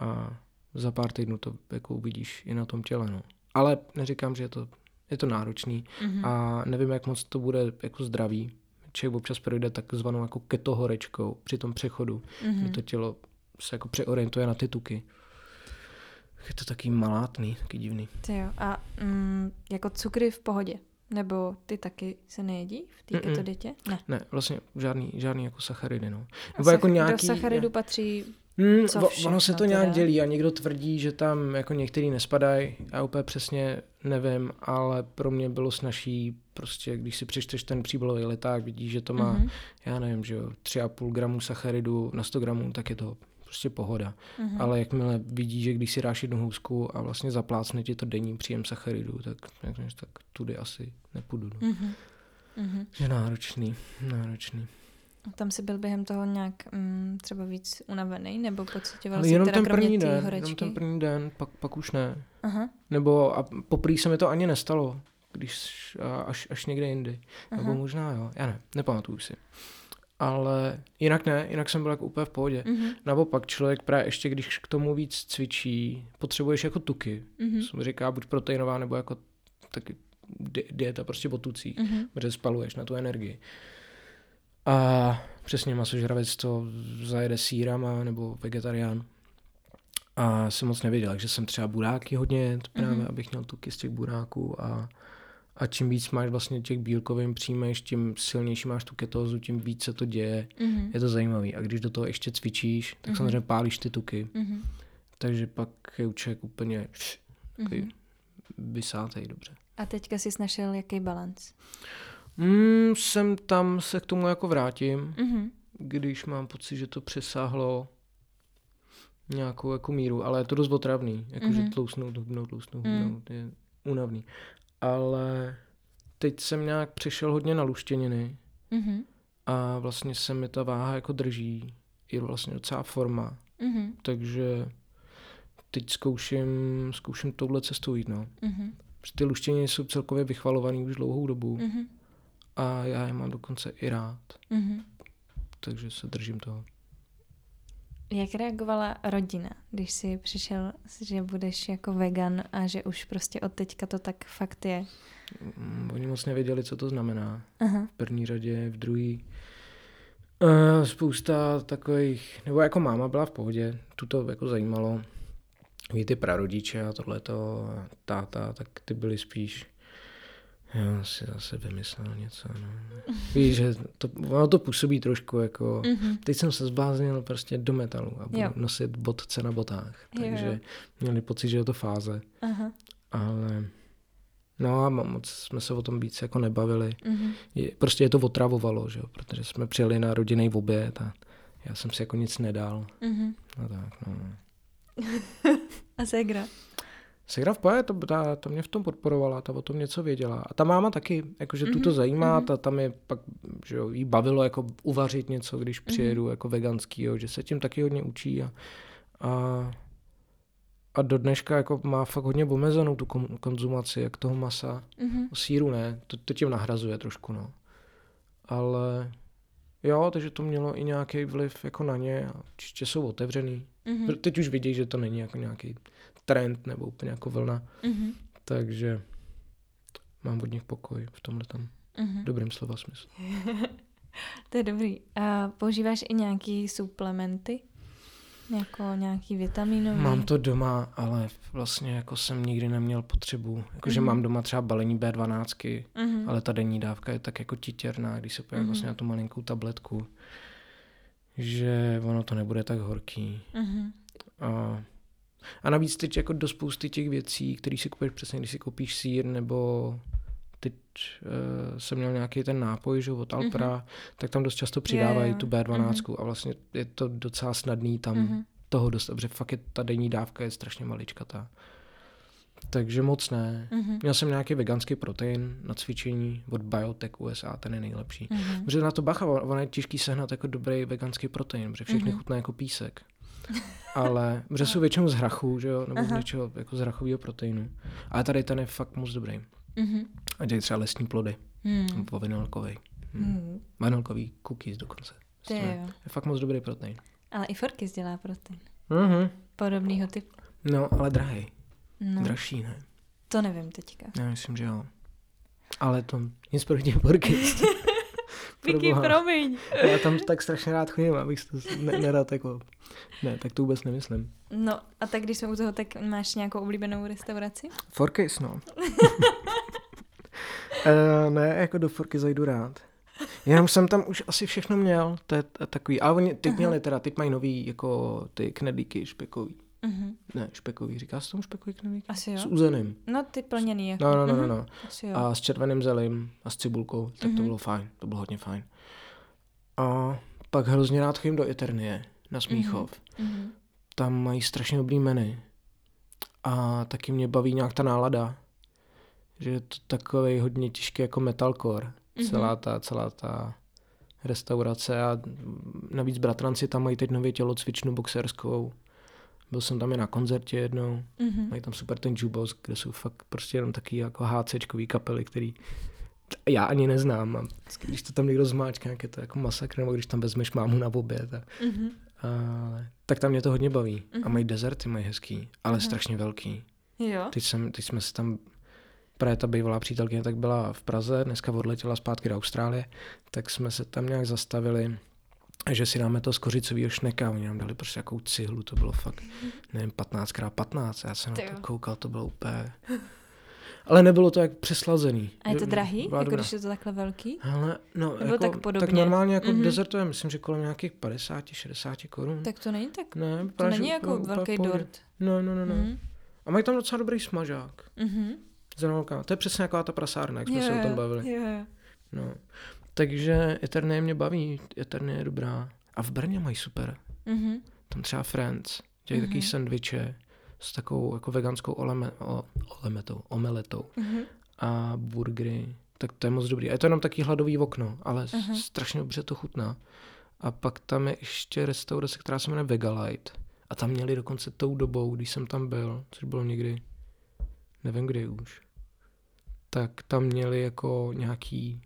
A za pár týdnů to jako uvidíš i na tom těle, no. Ale neříkám, že je to, je to náročný uh-huh. a nevím, jak moc to bude jako zdravý. Člověk občas projde takzvanou jako ketohorečkou při tom přechodu, uh-huh. kdy to tělo se jako přeorientuje na ty tuky. Je to taky malátný, taky divný. Ty jo. A mm, jako cukry v pohodě? Nebo ty taky se nejedí v té keto dětě? Ne. Ne, vlastně žádný, žádný jako sacharidy, no. Nebo jako nějaký... Do sacharidu ne. patří Hmm, co všechno, ono se to nějak teda? dělí a někdo tvrdí, že tam jako některý nespadají. Já úplně přesně nevím, ale pro mě bylo snažší prostě, když si přečteš ten příbalový leták, vidíš, že to má, mm-hmm. já nevím, že jo, 3,5 gramů sacharidu na 100 gramů, tak je to prostě pohoda. Mm-hmm. Ale jakmile vidí, že když si dáš jednu housku a vlastně zaplácne ti to denní příjem sacharidů, tak, tak, tak tudy asi nepůjdu. No. Mm-hmm. Mm-hmm. Je náročný, náročný. A tam si byl během toho nějak mm, třeba víc unavený, nebo pocitoval jenom teda ten první den, horečky? Jenom ten první den, pak, pak už ne. Aha. Nebo a poprý se mi to ani nestalo, když až, až někde jindy. Aha. Nebo možná jo, já ne, nepamatuju si. Ale jinak ne, jinak jsem byl jako úplně v pohodě. Mm-hmm. Naopak člověk právě ještě, když k tomu víc cvičí, potřebuješ jako tuky. Mm-hmm. Jsem říká buď proteinová, nebo jako taky dieta prostě o tucích, mm-hmm. protože spaluješ na tu energii. A přesně masožravec to zajede sírama nebo vegetarián. A jsem moc nevěděl, takže jsem třeba buráky hodně, právě mm-hmm. abych měl tuky z těch buráků a, a čím víc máš vlastně těch bílkovin přijmeš, tím silnější máš tu ketózu, tím víc se to děje. Mm-hmm. Je to zajímavý. A když do toho ještě cvičíš, tak mm-hmm. samozřejmě pálíš ty tuky. Mm-hmm. Takže pak je člověk úplně mm-hmm. vysátej dobře. A teďka jsi našel jaký balans? Mm, sem tam se k tomu jako vrátím, mm-hmm. když mám pocit, že to přesáhlo nějakou jako míru, ale je to dost otravný, jakože mm-hmm. tlousnout, hubnout, tlousnout, mm. hubnout, je únavný. Ale teď jsem nějak přešel hodně na luštěniny mm-hmm. a vlastně se mi ta váha jako drží, je vlastně docela forma, mm-hmm. takže teď zkouším, zkouším touhle cestou jít, no. Mm-hmm. Ty luštěniny jsou celkově vychvalovaný už dlouhou dobu. Mm-hmm a já je mám dokonce i rád. Mm-hmm. Takže se držím toho. Jak reagovala rodina, když jsi přišel, že budeš jako vegan a že už prostě od teďka to tak fakt je? Mm, oni moc nevěděli, co to znamená. Aha. V první řadě, v druhý. Uh, spousta takových, nebo jako máma byla v pohodě, tu to jako zajímalo. Ví ty prarodiče a tohleto, táta, tak ty byli spíš já si zase vymyslel něco, no. Víš, že to, ono to působí trošku jako, mm-hmm. teď jsem se zbláznil prostě do metalu a budu jo. nosit botce na botách, takže jo. měli pocit, že je to fáze. Aha. Ale no a moc jsme se o tom víc jako nebavili. Mm-hmm. Je, prostě je to otravovalo, že jo, protože jsme přijeli na rodinný oběd a já jsem si jako nic nedal. Mm-hmm. No tak, no. a ségra? Segra v poje, to, ta, ta mě v tom podporovala, ta o tom něco věděla. A ta máma taky, jakože mm-hmm. tu to mhm, zajímá, mm-hmm. ta tam je pak, že jo, jí bavilo jako uvařit něco, když mhm. přijedu mm-hmm. jako veganský, jo, že se tím taky hodně učí a, a, a do dneška jako má fakt hodně omezenou tu konzumaci, jak toho masa. Mm-hmm. Síru ne, to, to tím nahrazuje trošku, no. Ale jo, takže to mělo i nějaký vliv jako na ně a určitě jsou otevřený. Mm-hmm. Teď už vidí, že to není jako nějaký trend nebo úplně jako vlna. Mm-hmm. Takže mám od nich pokoj v tomhle tam mm-hmm. dobrým slova smyslu. to je dobrý. A používáš i nějaký suplementy? Jako nějaký vitaminový? Mám to doma, ale vlastně jako jsem nikdy neměl potřebu. Jakože mm-hmm. mám doma třeba balení B12, mm-hmm. ale ta denní dávka je tak jako titěrná, když se pojí mm-hmm. vlastně na tu malinkou tabletku, že ono to nebude tak horký. Mm-hmm. A a navíc teď jako do spousty těch věcí, které si kupuješ přesně, když si koupíš sír nebo teď uh, jsem měl nějaký ten nápoj že, od Alpra, mm-hmm. tak tam dost často přidávají yeah, tu B12 mm-hmm. a vlastně je to docela snadný tam mm-hmm. toho dostat, protože fakt je, ta denní dávka je strašně maličkatá. Takže moc ne. Mm-hmm. Měl jsem nějaký veganský protein na cvičení od Biotech USA, ten je nejlepší. Mm-hmm. Protože na to bacha, ono je těžký sehnat jako dobrý veganský protein, protože všechny mm-hmm. chutná jako písek ale protože jsou většinou z hrachu, že jo, nebo Aha. z něčeho jako z hrachového proteinu. Ale tady ten je fakt moc dobrý. Mm-hmm. A dělají třeba lesní plody, mm. po vanilkový. Mm. Mm. Vanilkový cookies dokonce. To je, je fakt moc dobrý protein. Ale i Forkis dělá protein. Mm-hmm. Podobného typu. No, ale drahý. No. Dražší, ne? To nevím teďka. Já myslím, že jo. Ale to nic proti Forkis. Vicky, promiň. Já tam tak strašně rád chodím, abych to ne, nerad jako... Ne, tak to vůbec nemyslím. No a tak když jsme u toho, tak máš nějakou oblíbenou restauraci? Forkys, no. uh, ne, jako do Forky zajdu rád. Jenom jsem tam už asi všechno měl, to je takový, ale oni teď měli teda, teď mají nový jako ty knedlíky špekový. Uh-huh. Ne, špekový, říká se tomu špekový knedlík? Asi jo. S uzeným. No, ty plněný. Jako. No, no, no, no, no. Asi jo. A s červeným zelím a s cibulkou, tak uh-huh. to bylo fajn, to bylo hodně fajn. A pak hrozně rád chodím do Eternie, na Smíchov. Mm-hmm. Tam mají strašně dobrý menu. A taky mě baví nějak ta nálada. Že je to takový hodně těžký jako metalcore. Mm-hmm. Celá ta, celá ta restaurace a navíc bratranci tam mají teď nově tělocvičnu boxerskou. Byl jsem tam i na koncertě jednou. Mm-hmm. Mají tam super ten jukebox, kde jsou fakt prostě jenom taky jako HCčkový kapely, který já ani neznám. A když to tam někdo zmáčká, jak je to jako masakr, nebo když tam vezmeš mámu na oběd. A, mm-hmm. a, tak tam mě to hodně baví. Mm-hmm. A mhm. mají dezerty, mají hezký, ale mm-hmm. strašně velký. Jo. Teď, jsem, teď jsme se tam právě ta bývalá přítelkyně tak byla v Praze, dneska odletěla zpátky do Austrálie, tak jsme se tam nějak zastavili že si dáme to z kořicového šneka, oni nám dali prostě jakou cihlu, to bylo fakt, nevím, 15x15, já jsem na to koukal, to bylo úplně... Ale nebylo to jak přeslazený. A je to drahý, jako dobrá. když je to takhle velký? Ale, no, Nebo jako, tak podobně? Tak normálně jako mm-hmm. dezertové, myslím, že kolem nějakých 50-60 korun. Tak to není tak, ne, to není jako velký dort. No, no, no, no. Mm-hmm. A mají tam docela dobrý smažák. Mm-hmm. Zrovna, to je přesně jako ta prasárna, jak jsme yeah, se o tom bavili. Yeah. No. Takže Eternie mě baví, Eternie je dobrá. A v Brně mají super. Mm-hmm. Tam třeba Friends, dělají mm-hmm. taky sendviče s takovou jako veganskou oleme, o, olemetou, omeletou mm-hmm. a burgery. Tak to je moc dobrý. A je to jenom taky hladový okno, ale mm-hmm. strašně dobře to chutná. A pak tam je ještě restaurace, která se jmenuje Vegalite. A tam měli dokonce tou dobou, když jsem tam byl, což bylo někdy, nevím kdy už, tak tam měli jako nějaký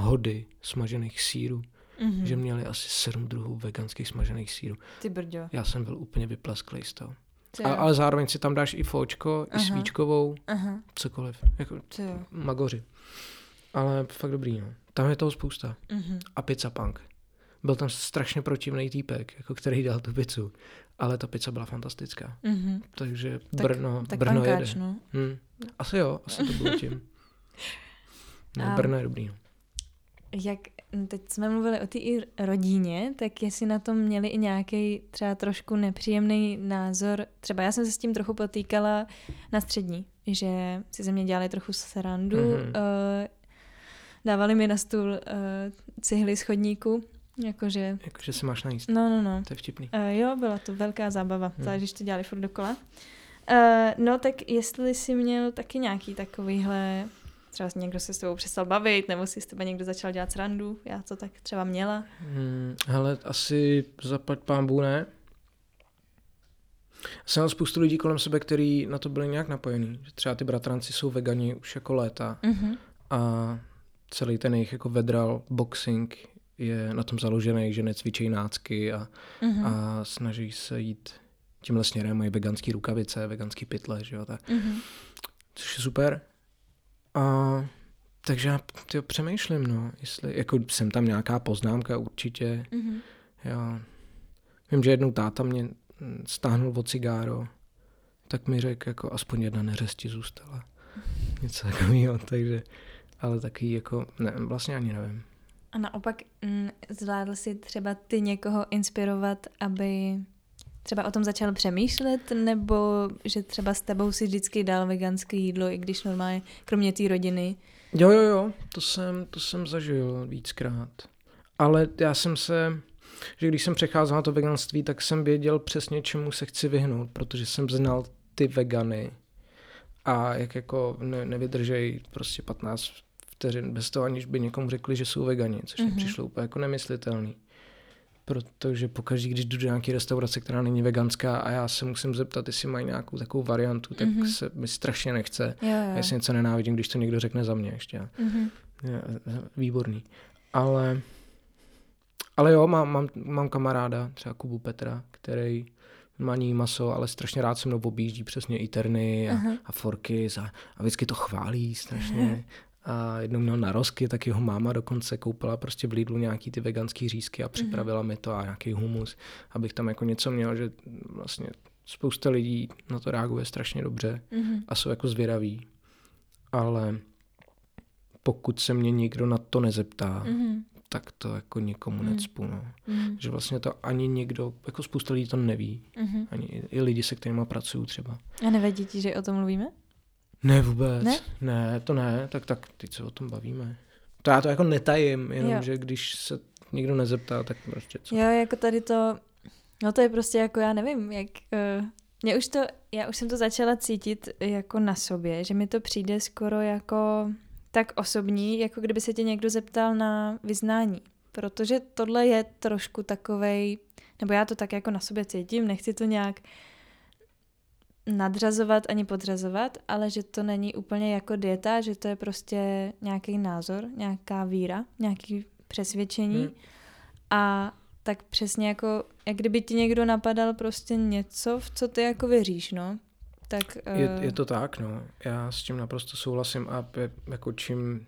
hody smažených sírů. Mm-hmm. Že měli asi sedm druhů veganských smažených sírů. Ty brďo. Já jsem byl úplně vyplesklý z toho. A, ale zároveň si tam dáš i fočko, Aha. i svíčkovou, Aha. cokoliv. Jako magoři. Ale fakt dobrý, no. Tam je toho spousta. Mm-hmm. A pizza punk. Byl tam strašně protivný týpek, jako který dal tu pizzu. Ale ta pizza byla fantastická. Mm-hmm. Takže Brno, tak, Brno pankáč, jede. No. Hmm. Asi jo, asi to bylo tím. No, Brno je dobrý. No. Jak teď jsme mluvili o té rodině, tak jestli na tom měli i nějaký třeba trošku nepříjemný názor, třeba já jsem se s tím trochu potýkala na střední, že si ze mě dělali trochu srandu, mm-hmm. uh, dávali mi na stůl uh, cihly z chodníku, jakože... Jakože se máš najíst. No, no, no. To je vtipný. Uh, jo, byla to velká zábava, hmm. když to dělali furt dokola. Uh, no tak jestli jsi měl taky nějaký takovýhle třeba někdo se s tebou přestal bavit, nebo si s tebe někdo začal dělat srandu, já to tak třeba měla. Hmm, hele, asi zaplať pámbu ne. Jsem měl spoustu lidí kolem sebe, kteří na to byli nějak napojení. Třeba ty bratranci jsou vegani už jako léta mm-hmm. a celý ten jejich jako vedral boxing je na tom založený, že necvičí nácky a, mm-hmm. a snaží se jít tímhle směrem, mají veganský rukavice, veganský pytle, že jo, tak. Mm-hmm. Což je super. A takže já tyjo, přemýšlím, no, jestli, jako jsem tam nějaká poznámka určitě. Mm-hmm. Já vím, že jednou táta mě stáhnul od cigáro, tak mi řekl, jako aspoň jedna neřesti zůstala. Něco takového, takže, ale taky jako, ne, vlastně ani nevím. A naopak m, mm, zvládl si třeba ty někoho inspirovat, aby třeba o tom začal přemýšlet, nebo že třeba s tebou si vždycky dal veganské jídlo, i když normálně, kromě té rodiny? Jo, jo, jo, to jsem, to jsem zažil víckrát. Ale já jsem se, že když jsem přecházel na to veganství, tak jsem věděl přesně, čemu se chci vyhnout, protože jsem znal ty vegany a jak jako ne, nevydržej prostě 15 vteřin bez toho, aniž by někomu řekli, že jsou vegani, což mm-hmm. mi mhm. přišlo úplně jako nemyslitelný protože pokaždý, když jdu do nějaké restaurace, která není veganská a já se musím zeptat, jestli mají nějakou takovou variantu, tak mm-hmm. se mi strašně nechce. Jo, jo. Já si něco nenávidím, když to někdo řekne za mě ještě. Mm-hmm. Je, výborný. Ale, ale jo, mám, mám, mám kamaráda, třeba Kubu Petra, který má ní maso, ale strašně rád se mnou objíždí přesně i terny a, uh-huh. a forky a, a vždycky to chválí strašně. A jednou měl narosky, tak jeho máma dokonce koupila prostě v Lidlu nějaký ty veganský řízky a mhm. připravila mm-hmm. mi to a nějaký humus, abych tam jako něco měl, že vlastně spousta lidí na to reaguje strašně dobře mm-hmm. a jsou jako zvědaví. Ale pokud se mě nikdo na to nezeptá, mm-hmm. tak to jako nikomu mm. necpu. No. Mm. Že vlastně to ani nikdo, jako spousta lidí to neví. Mm-hmm. Ani i lidi, se kterými pracuju třeba. A nevadí ti, že o tom mluvíme? Ne, vůbec. Ne? ne, to ne, tak, tak teď se o tom bavíme. To já to jako netajím, jenom jo. že když se někdo nezeptá, tak prostě co. Jo, jako tady to, No to je prostě jako, já nevím, jak... Uh, mě už to, já už jsem to začala cítit jako na sobě, že mi to přijde skoro jako tak osobní, jako kdyby se tě někdo zeptal na vyznání. Protože tohle je trošku takovej, nebo já to tak jako na sobě cítím, nechci to nějak nadřazovat ani podřazovat, ale že to není úplně jako dieta, že to je prostě nějaký názor, nějaká víra, nějaký přesvědčení. Hmm. A tak přesně jako, jak kdyby ti někdo napadal prostě něco, v co ty jako věříš, no. Tak, uh... je, je to tak, no. Já s tím naprosto souhlasím a jako čím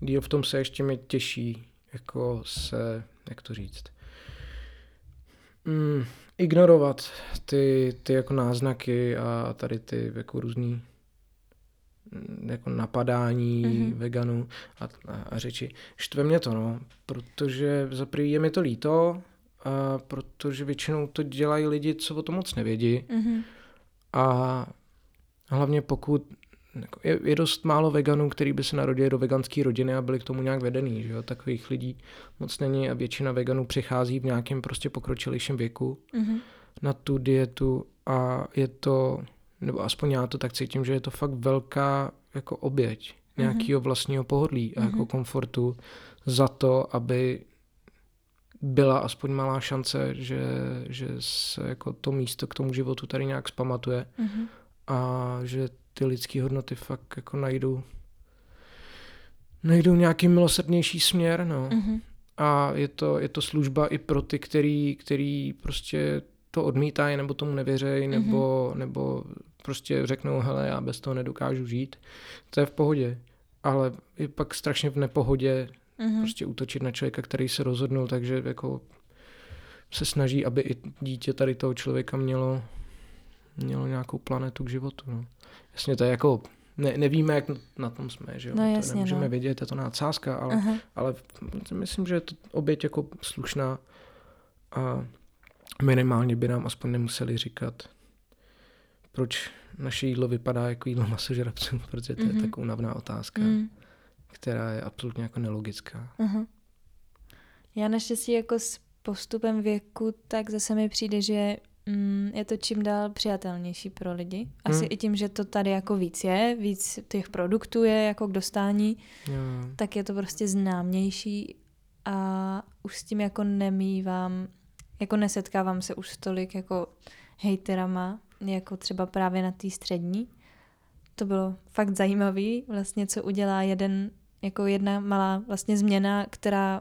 díl v tom se ještě mi těší, jako se, jak to říct, mm, ignorovat ty, ty jako náznaky a tady ty jako různý mm, jako napadání mm-hmm. veganů a, a, a řeči. Štve mě to, no, protože za prvý je mi to líto, a protože většinou to dělají lidi, co o tom moc nevědí. Mm-hmm. A hlavně pokud je, je dost málo veganů, který by se narodili do veganské rodiny a byli k tomu nějak vedený, že jo? Takových lidí moc není a většina veganů přichází v nějakém prostě pokročilejším věku mm-hmm. na tu dietu a je to, nebo aspoň já to tak cítím, že je to fakt velká jako oběť mm-hmm. nějakého vlastního pohodlí a mm-hmm. jako komfortu za to, aby byla aspoň malá šance, že, že se jako to místo k tomu životu tady nějak spamatuje mm-hmm. a že ty lidské hodnoty fakt jako najdou najdou nějaký milosrdnější směr, no. Mm-hmm. A je to, je to služba i pro ty, který, který prostě to odmítají, nebo tomu nevěřejí, mm-hmm. nebo, nebo prostě řeknou, hele, já bez toho nedokážu žít. To je v pohodě. Ale je pak strašně v nepohodě mm-hmm. prostě útočit na člověka, který se rozhodnul, takže jako se snaží, aby i dítě tady toho člověka mělo, mělo nějakou planetu k životu. No. Jasně, to je jako, ne, nevíme, jak na tom jsme, že jo? No, jasně, to nemůžeme no. vědět, je to nácázka, ale, ale myslím, že je to oběť jako slušná a minimálně by nám aspoň nemuseli říkat, proč naše jídlo vypadá jako jídlo masožrabců, protože to uh-huh. je mhm. tak únavná otázka, uh-huh. která je absolutně jako nelogická. Uh-huh. Já naštěstí jako s postupem věku tak zase mi přijde, že mm, je to čím dál přijatelnější pro lidi. Asi hmm. i tím, že to tady jako víc je, víc těch produktů je jako k dostání, hmm. tak je to prostě známější a už s tím jako nemývám, jako nesetkávám se už tolik jako hejterama, jako třeba právě na té střední. To bylo fakt zajímavý, vlastně co udělá jeden, jako jedna malá vlastně změna, která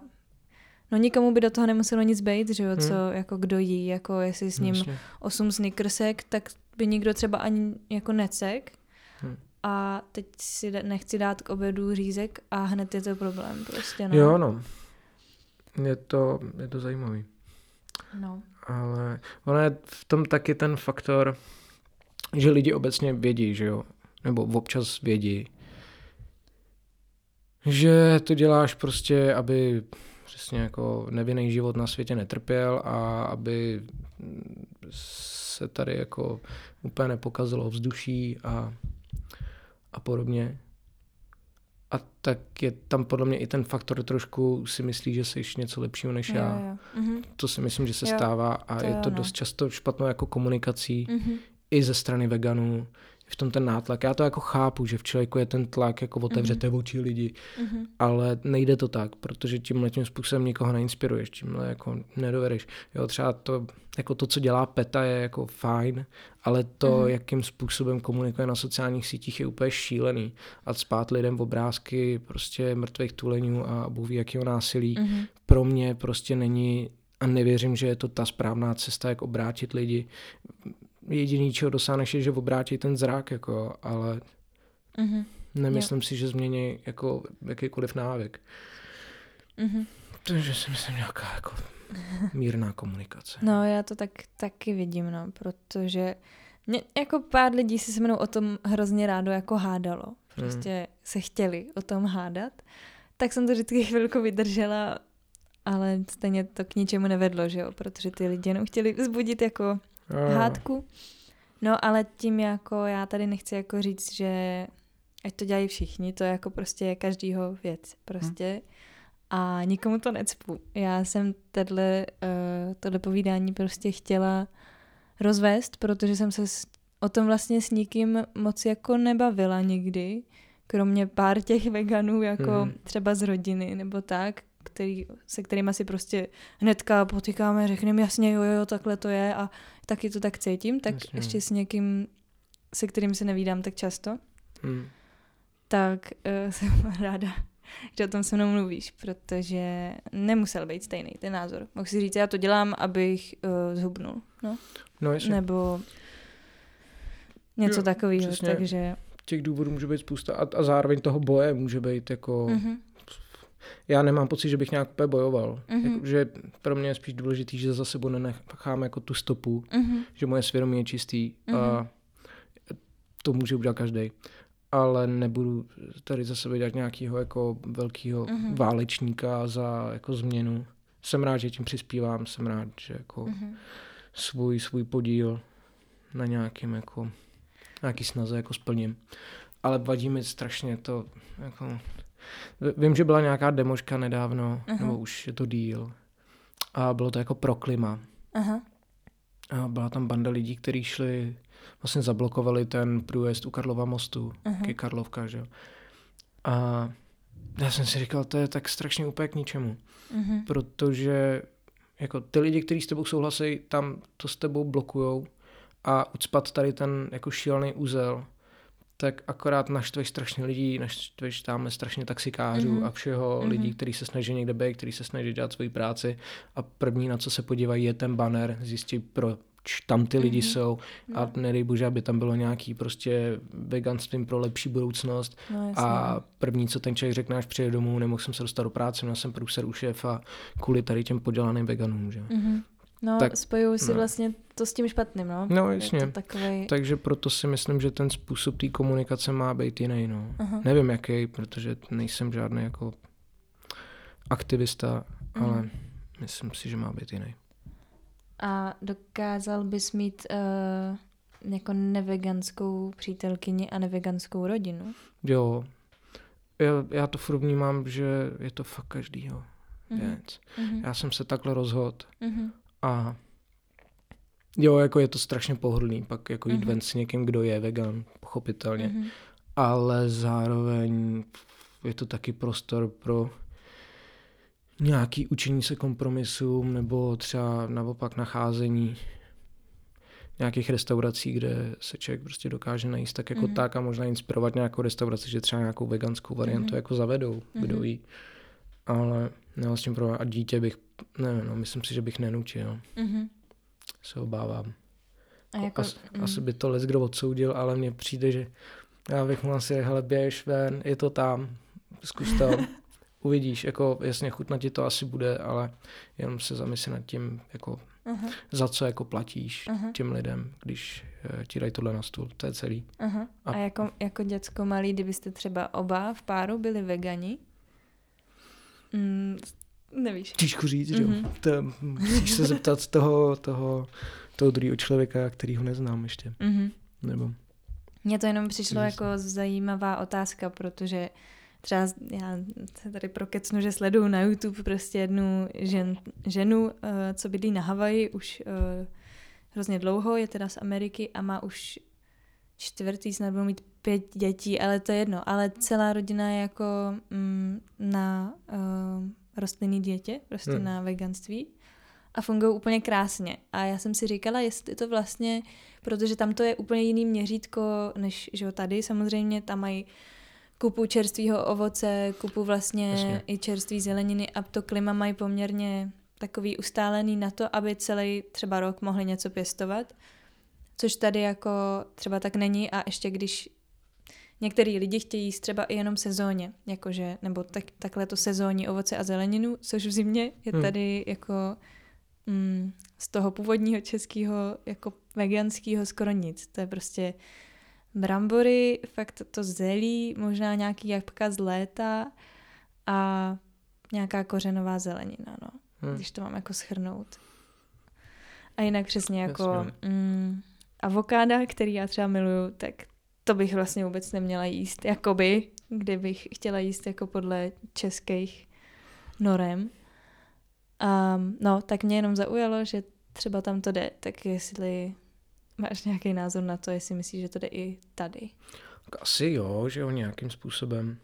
No nikomu by do toho nemuselo nic být, že jo, hmm. co jako kdo jí, jako jestli s ním Myslím. osm snickersek, tak by nikdo třeba ani jako necek. Hmm. A teď si nechci dát k obedu řízek a hned je to problém prostě, no. Jo, no. Je to, je to zajímavý. No. Ale ono je v tom taky ten faktor, že lidi obecně vědí, že jo, nebo občas vědí, že to děláš prostě, aby přesně jako nevinný život na světě netrpěl a aby se tady jako úplně nepokazilo vzduší a, a podobně. A tak je tam podle mě i ten faktor trošku si myslí, že jsi něco lepšího než jo, já. Jo. Mm-hmm. To si myslím, že se jo, stává a to je to jo, no. dost často špatnou jako komunikací mm-hmm. i ze strany veganů v tom ten nátlak. Já to jako chápu, že v člověku je ten tlak, jako otevřete mm-hmm. oči lidi, mm-hmm. ale nejde to tak, protože tímhle tím způsobem nikoho neinspiruješ, tímhle jako nedovedeš. Jo, třeba to, jako to, co dělá PETA, je jako fajn, ale to, mm-hmm. jakým způsobem komunikuje na sociálních sítích, je úplně šílený. A spát lidem v obrázky prostě mrtvých tuleňů a bůh ví, jakého násilí, mm-hmm. pro mě prostě není a nevěřím, že je to ta správná cesta, jak obrátit lidi jediný, čeho dosáhneš, je, že obrátí ten zrak, jako, ale mm-hmm. nemyslím jo. si, že změní jako jakýkoliv návyk. Mm-hmm. Takže si myslím nějaká jako mírná komunikace. No já to tak taky vidím, no, protože mě, jako pár lidí si se mnou o tom hrozně rádo jako hádalo. Prostě mm. se chtěli o tom hádat. Tak jsem to vždycky chvilku vydržela, ale stejně to k ničemu nevedlo, že jo, protože ty lidi jenom chtěli vzbudit jako no. hádku. No ale tím jako já tady nechci jako říct, že ať to dělají všichni, to je jako prostě každýho věc prostě. Hmm. a nikomu to necpu. Já jsem tohle, uh, tohle povídání prostě chtěla rozvést, protože jsem se s, o tom vlastně s nikým moc jako nebavila nikdy, kromě pár těch veganů, jako mm. třeba z rodiny nebo tak, který, se kterými si prostě hnedka potýkáme, řekneme jasně, jo, jo, takhle to je a taky to tak cítím, tak jasně. ještě s někým, se kterým se nevídám tak často, mm. tak uh, jsem ráda, že o tom se mnou mluvíš, protože nemusel být stejný ten názor. Mohl si říct, já to dělám, abych uh, zhubnul. No, no jasně. Nebo něco jo, takového, takže... Těch důvodů může být spousta a, a zároveň toho boje může být jako... Mm-hmm. Já nemám pocit, že bych nějak úplně bojoval. Mm-hmm. Jako, že pro mě je spíš důležitý, že za sebou nenechám jako tu stopu, mm-hmm. že moje svědomí je čistý mm-hmm. a mhm. to může udělat každý ale nebudu tady za sebe dělat nějakého jako velkého mm-hmm. válečníka za jako změnu. Jsem rád, že tím přispívám, jsem rád, že jako mm-hmm. svůj, svůj podíl na nějakým jako nějaký snaze jako splním. Ale vadí mi strašně to jako Vím, že byla nějaká demoška nedávno, uh-huh. nebo už je to díl. A bylo to jako pro klima. Uh-huh. A byla tam banda lidí, kteří šli vlastně zablokovali ten průjezd u Karlova mostu, uh-huh. Karlovka, že jo. A já jsem si říkal, to je tak strašně úplně k ničemu. Uh-huh. Protože jako ty lidi, kteří s tebou souhlasí, tam to s tebou blokujou a ucpat tady ten jako šílený úzel, tak akorát naštveš strašně lidí, naštveš tam strašně taxikářů mm-hmm. a všeho mm-hmm. lidí, kteří se snaží někde být, kteří se snaží dělat svoji práci a první, na co se podívají, je ten banner, zjistí, pro, tam ty lidi mm-hmm. jsou a no. nedej bože, aby tam bylo nějaký prostě veganstvím pro lepší budoucnost no, a první, co ten člověk řekne, až přijde domů, nemohl jsem se dostat do práce, měl jsem průser u šéfa kvůli tady těm podělaným veganům, že? Mm-hmm. No, tak, spojuju si no. vlastně to s tím špatným, no. No, jasně. Takovej... Takže proto si myslím, že ten způsob té komunikace má být jiný, no. Uh-huh. Nevím jaký, protože nejsem žádný jako aktivista, uh-huh. ale myslím si, že má být jiný. A dokázal bys mít uh, jako neveganskou přítelkyni a neveganskou rodinu? Jo. Já, já to furt vnímám, že je to fakt každýho mm-hmm. věc. Mm-hmm. Já jsem se takhle rozhodl mm-hmm. A jo, jako je to strašně pohodlný pak jako jít mm-hmm. ven s někým, kdo je vegan, pochopitelně. Mm-hmm. Ale zároveň je to taky prostor pro nějaký učení se kompromisům nebo třeba naopak nacházení nějakých restaurací, kde se člověk prostě dokáže najíst tak jako mm-hmm. tak a možná inspirovat nějakou restauraci, že třeba nějakou veganskou variantu mm-hmm. jako zavedou, mm-hmm. kdo ví. Ale nemám s tím problém. A dítě bych, nevím, no, myslím si, že bych nenučil. Mm-hmm. Se obávám. A jako, As, mm. Asi by to les kdo odsoudil, ale mně přijde, že já bych mu asi, hele, běž ven, je to tam, zkus to. uvidíš, jako jasně chutnat ti to asi bude, ale jenom se zamysli nad tím, jako uh-huh. za co jako platíš uh-huh. těm lidem, když uh, ti dají tohle na stůl, to je celý. Uh-huh. A, a jako, jako děcko malý, kdybyste třeba oba v páru byli vegani, mm, nevíš. Těžko říct, uh-huh. že jo. Mhm. To, musíš se zeptat toho, toho, toho druhého člověka, který ho neznám ještě. Uh-huh. Nebo... Mně to jenom přišlo jako zajímavá otázka, protože třeba já se tady prokecnu, že sleduju na YouTube prostě jednu žen, ženu, uh, co bydlí na Havaji už uh, hrozně dlouho, je teda z Ameriky a má už čtvrtý, snad budou mít pět dětí, ale to je jedno. Ale celá rodina je jako mm, na uh, rostlinný dietě, prostě hmm. na veganství a fungují úplně krásně. A já jsem si říkala, jestli to vlastně, protože tam to je úplně jiný měřítko, než že tady samozřejmě, tam mají kupu čerstvého ovoce, kupu vlastně Jasně. i čerství zeleniny a to klima mají poměrně takový ustálený na to, aby celý třeba rok mohli něco pěstovat, což tady jako třeba tak není a ještě když některý lidi chtějí jíst třeba i jenom sezóně, jakože, nebo tak, takhle to sezónní ovoce a zeleninu, což v zimě je hmm. tady jako mm, z toho původního českého jako veganského skoro nic. To je prostě brambory, fakt to zelí, možná nějaký jabka z léta a nějaká kořenová zelenina, no. Hmm. Když to mám jako schrnout. A jinak přesně jako mm, avokáda, který já třeba miluju, tak to bych vlastně vůbec neměla jíst, jakoby, kdybych chtěla jíst jako podle českých norem. Um, no, tak mě jenom zaujalo, že třeba tam to jde, tak jestli máš nějaký názor na to, jestli myslíš, že to jde i tady. Asi jo, že jo, nějakým způsobem.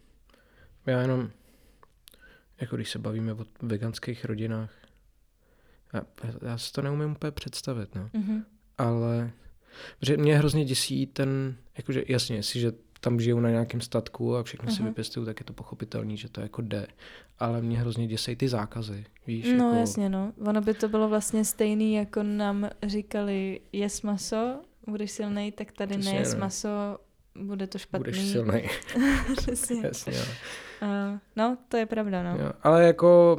Já jenom, jako když se bavíme o veganských rodinách, já, já si to neumím úplně představit, no. Mm-hmm. Ale že mě hrozně děsí ten, jakože jasně, jestliže tam žijou na nějakém statku a všechno uh-huh. si mhm. vypěstují, tak je to pochopitelný, že to jako jde. Ale mě hrozně děsejí ty zákazy, víš? No jako... jasně, no. Ono by to bylo vlastně stejný, jako nám říkali, jes maso, budeš silnej, tak tady Přesně, nejes no. maso, bude to špatný. Budeš silnej. Přesně. Jasně, jo. Uh, no, to je pravda, no. Jo, ale jako,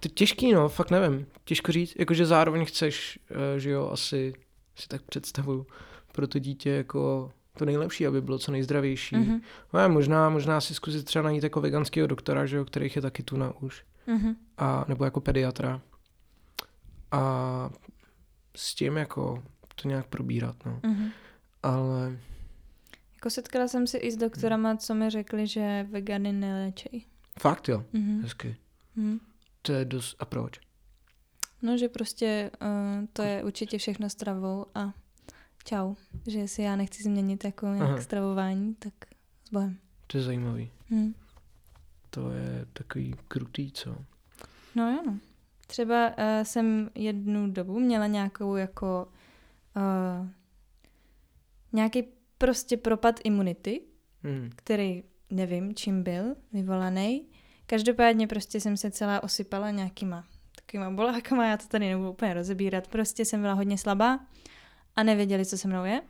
to těžký, no, fakt nevím. Těžko říct, jakože zároveň chceš, uh, že jo, asi si tak představuju, pro to dítě jako to nejlepší, aby bylo co nejzdravější. Mm-hmm. No, možná, možná si zkusit třeba najít jako veganského doktora, že jo, kterých je taky tu na už. Mm-hmm. A, nebo jako pediatra. A s tím jako to nějak probírat, no. Mm-hmm. Ale... Jako setkala jsem se i s doktorama, co mi řekli, že vegany neléčej. Fakt jo? Mm-hmm. Hezky. Mm-hmm. To je dost... A proč? No, že prostě uh, to je určitě všechno stravou a čau. Že jestli já nechci změnit jako nějak Aha. stravování, tak s Bohem. To je zajímavý. Hmm. To je takový krutý, co? No jo, no. Třeba uh, jsem jednu dobu měla nějakou jako uh, nějaký prostě propad imunity, hmm. který nevím, čím byl vyvolaný. Každopádně prostě jsem se celá osypala nějakýma takovýma bolákama, já to tady nebudu úplně rozebírat, prostě jsem byla hodně slabá a nevěděli, co se mnou je.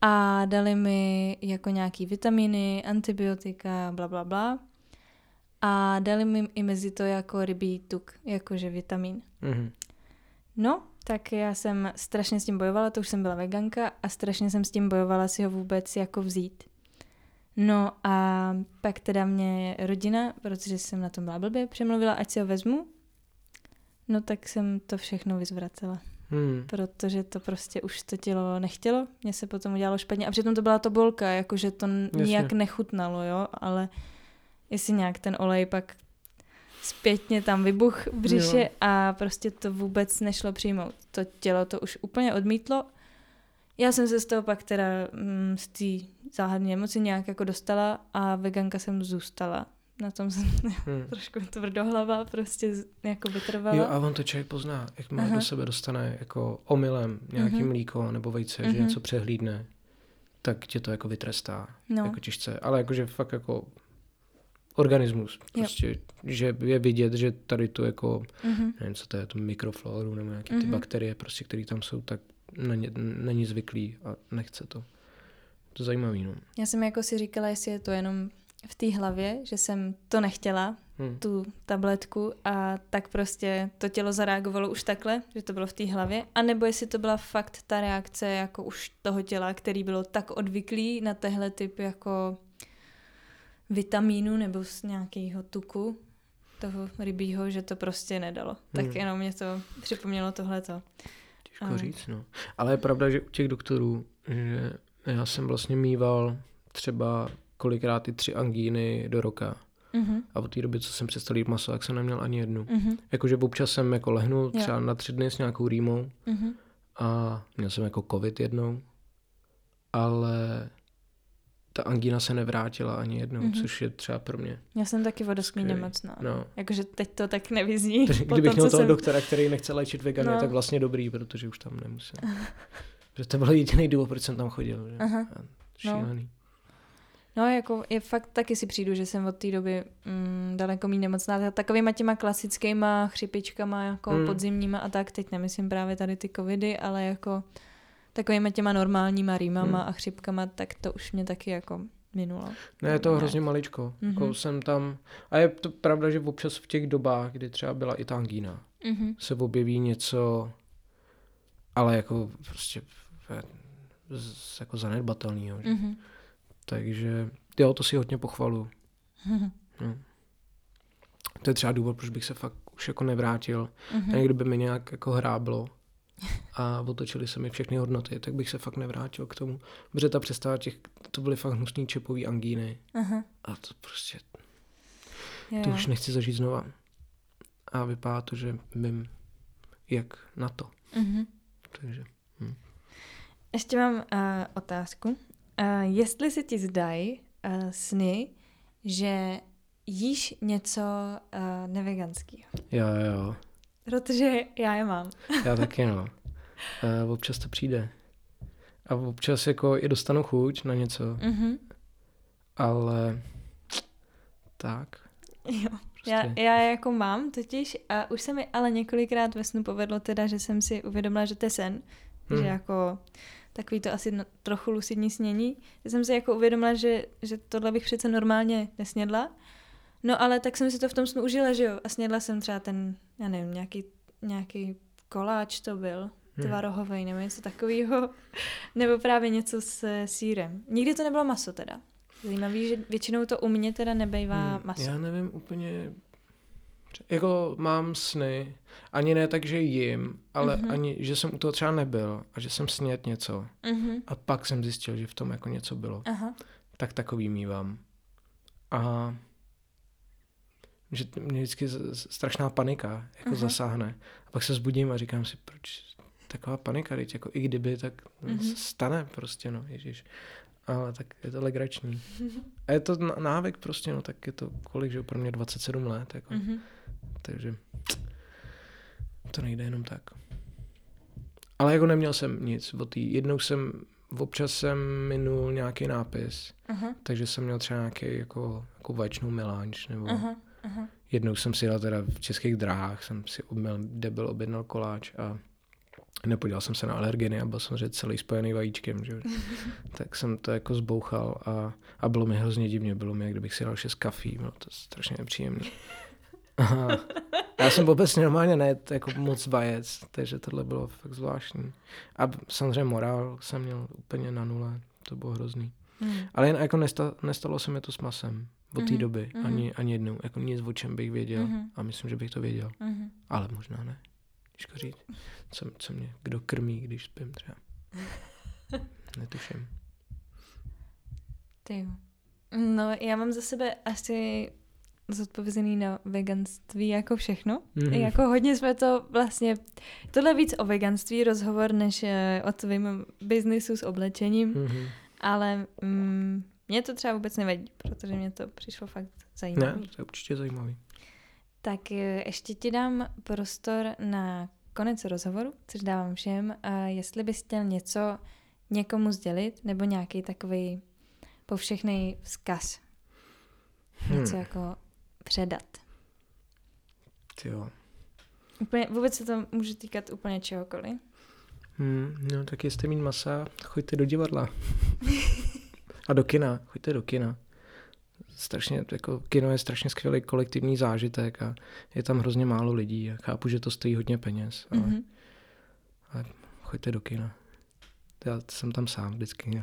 A dali mi jako nějaký vitamíny, antibiotika, bla, bla, bla. A dali mi i mezi to jako rybí tuk, jakože vitamin. Mm-hmm. No, tak já jsem strašně s tím bojovala, to už jsem byla veganka a strašně jsem s tím bojovala si ho vůbec jako vzít. No a pak teda mě rodina, protože jsem na tom byla blbě, přemluvila, ať si ho vezmu. No tak jsem to všechno vyzvracela. Hmm. Protože to prostě už to tělo nechtělo, mně se potom udělalo špatně. A přitom to byla to bolka, jakože to Jasně. nijak nechutnalo, jo, ale jestli nějak ten olej pak zpětně tam vybuch v břiše jo. a prostě to vůbec nešlo přijmout. To tělo to už úplně odmítlo. Já jsem se z toho pak teda mm, z té záhadné emoci nějak jako dostala a veganka jsem zůstala na tom jsem hmm. trošku tvrdohlava, prostě jako vytrvala. Jo, a on to člověk pozná, jak má do sebe dostane jako omylem nějaký uh-huh. mlíko nebo vejce, uh-huh. že mhm. něco přehlídne, tak tě to jako vytrestá, no. jako těžce. Ale jakože fakt jako organismus, prostě, jo. že je vidět, že tady to jako, uh-huh. nevím, co to je, to mikrofloru nebo nějaké uh-huh. ty bakterie, prostě, které tam jsou, tak není, není zvyklý a nechce to. To je zajímavý, no. Já jsem jako si říkala, jestli je to jenom v té hlavě, že jsem to nechtěla, hmm. tu tabletku a tak prostě to tělo zareagovalo už takhle, že to bylo v té hlavě, a nebo jestli to byla fakt ta reakce jako už toho těla, který bylo tak odvyklý na tehle typ jako vitamínu nebo z nějakého tuku toho rybího, že to prostě nedalo. Hmm. Tak jenom mě to připomnělo tohleto. Těžko a... říct, no. Ale je pravda, že u těch doktorů, že já jsem vlastně mýval třeba kolikrát i tři angíny do roka. Mm-hmm. A od té doby, co jsem přestal jít maso, tak jsem neměl ani jednu. Mm-hmm. Jakože občas jsem jako lehnul třeba na tři dny s nějakou rýmou mm-hmm. a měl jsem jako covid jednou, ale ta angína se nevrátila ani jednou, mm-hmm. což je třeba pro mě. Já jsem taky vodoskmí nemocná. No. Jakože teď to tak nevyzní. Kdybych tom, měl toho jsem... doktora, který nechce léčit vegany, no. tak vlastně dobrý, protože už tam nemusím. že to byl jediný důvod, proč jsem tam chodil. Že? Aha. Šílený. No. No, jako je fakt taky si přijdu, že jsem od té doby mm, daleko méně nemocná. Takovýma těma klasickýma chřipičkama, jako mm. podzimníma a tak, teď nemyslím právě tady ty covidy, ale jako takovýma těma normálníma rýmama mm. a chřipkama, tak to už mě taky jako minulo. Ne, je to hrozně maličko. Mm-hmm. Jako jsem tam, a je to pravda, že občas v těch dobách, kdy třeba byla i ta angína, mm-hmm. se objeví něco, ale jako prostě jako zanedbatelného. Mm-hmm. Takže jo, to si hodně pochvalu. No. To je třeba důvod, proč bych se fakt už jako nevrátil. Mm-hmm. A kdyby mi nějak jako hráblo a otočili se mi všechny hodnoty, tak bych se fakt nevrátil k tomu. Protože ta přestava těch, to byly fakt hnusný čepový angíny. Uh-huh. A to prostě, to už nechci zažít znova. a vypadá to, že vím, jak na to. Mm-hmm. Takže. Hm. Ještě mám uh, otázku. Uh, jestli se ti zdají uh, sny, že jíš něco uh, neveganského. Jo, jo. Protože já je mám. já taky, no. Uh, občas to přijde. A občas jako i dostanu chuť na něco. Mm-hmm. Ale tak. Jo. Prostě. Já, já jako mám totiž a už se mi ale několikrát ve snu povedlo teda, že jsem si uvědomila, že to je sen. Hmm. Že jako takový to asi no, trochu lucidní snění. Že jsem si jako uvědomila, že, že tohle bych přece normálně nesnědla. No ale tak jsem si to v tom snu užila, že jo. A snědla jsem třeba ten, já nevím, nějaký, nějaký koláč to byl, hmm. tvarohový nebo něco takového. nebo právě něco s sírem. Nikdy to nebylo maso teda. Zajímavý, že většinou to u mě teda nebejvá hmm, maso. Já nevím úplně, jako mám sny, ani ne tak, že jim, ale uh-huh. ani, že jsem u toho třeba nebyl a že jsem snět něco. Uh-huh. A pak jsem zjistil, že v tom jako něco bylo. Uh-huh. Tak takový mývám. A že mě vždycky strašná panika jako uh-huh. zasáhne. A pak se zbudím a říkám si, proč taková panika, teď jako i kdyby, tak uh-huh. stane prostě, no, ježiš ale tak je to legrační. A je to návyk prostě, no tak je to kolik, že pro mě 27 let, jako. Mm-hmm. Takže to nejde jenom tak. Ale jako neměl jsem nic od tý. Jednou jsem, občas jsem minul nějaký nápis, uh-huh. takže jsem měl třeba nějaký jako, jako vaječnou melanč, nebo uh-huh. Uh-huh. jednou jsem si dal teda v českých dráhách, jsem si obměl, debil objednal koláč a nepodíval jsem se na alergeny a byl samozřejmě celý spojený vajíčkem, že? tak jsem to jako zbouchal a, a bylo mi hrozně divně, bylo mi, jak kdybych si dal šest kafí, bylo to strašně nepříjemné. Já jsem vůbec normálně ne jako moc vajec, takže tohle bylo fakt zvláštní. A samozřejmě morál jsem měl úplně na nule, to bylo hrozný. Hmm. Ale jen jako nestalo, nestalo se mi to s masem od té mm-hmm. doby, mm-hmm. ani, ani jednou, jako nic o čem bych věděl mm-hmm. a myslím, že bych to věděl, mm-hmm. ale možná ne těžko říct, co, co mě kdo krmí, když spím třeba. Netuším. Ty No, já mám za sebe asi zodpovězený na veganství jako všechno. Mm-hmm. Jako hodně jsme to vlastně, tohle víc o veganství rozhovor, než eh, o tvým biznisu s oblečením, mm-hmm. ale mm, mě to třeba vůbec nevadí, protože mě to přišlo fakt zajímavé. Ne, to je určitě zajímavý. Tak eh, ještě ti dám prostor na konec rozhovoru, což dávám všem. A jestli bys chtěl něco někomu sdělit, nebo nějaký takový povšechný vzkaz. Hmm. Něco jako předat. Jo. Úplně, vůbec se to může týkat úplně čehokoliv. Hmm, no tak jestli mít masa, choďte do divadla. A do kina, choďte do kina strašně, jako kino je strašně skvělý kolektivní zážitek a je tam hrozně málo lidí a chápu, že to stojí hodně peněz, ale, mm-hmm. ale choďte do kina. Já jsem tam sám vždycky,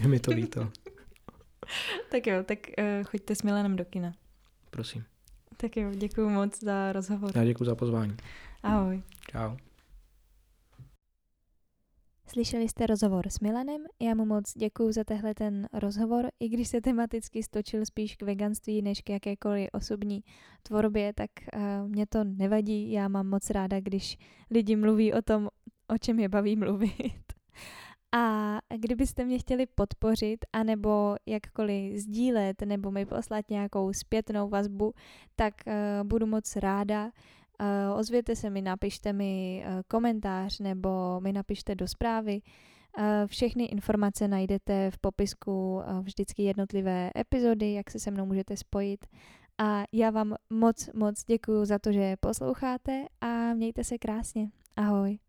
je mi to líto. tak jo, tak uh, choďte s Milanem do kina. Prosím. Tak jo, děkuji moc za rozhovor. Já děkuji za pozvání. Ahoj. Čau. Slyšeli jste rozhovor s Milanem, já mu moc děkuji za tehle ten rozhovor, i když se tematicky stočil spíš k veganství než k jakékoliv osobní tvorbě, tak uh, mě to nevadí, já mám moc ráda, když lidi mluví o tom, o čem je baví mluvit. A kdybyste mě chtěli podpořit, anebo jakkoliv sdílet, nebo mi poslat nějakou zpětnou vazbu, tak uh, budu moc ráda. Uh, ozvěte se mi, napište mi uh, komentář nebo mi napište do zprávy. Všechny informace najdete v popisku vždycky jednotlivé epizody, jak se se mnou můžete spojit. A já vám moc, moc děkuji za to, že posloucháte a mějte se krásně. Ahoj.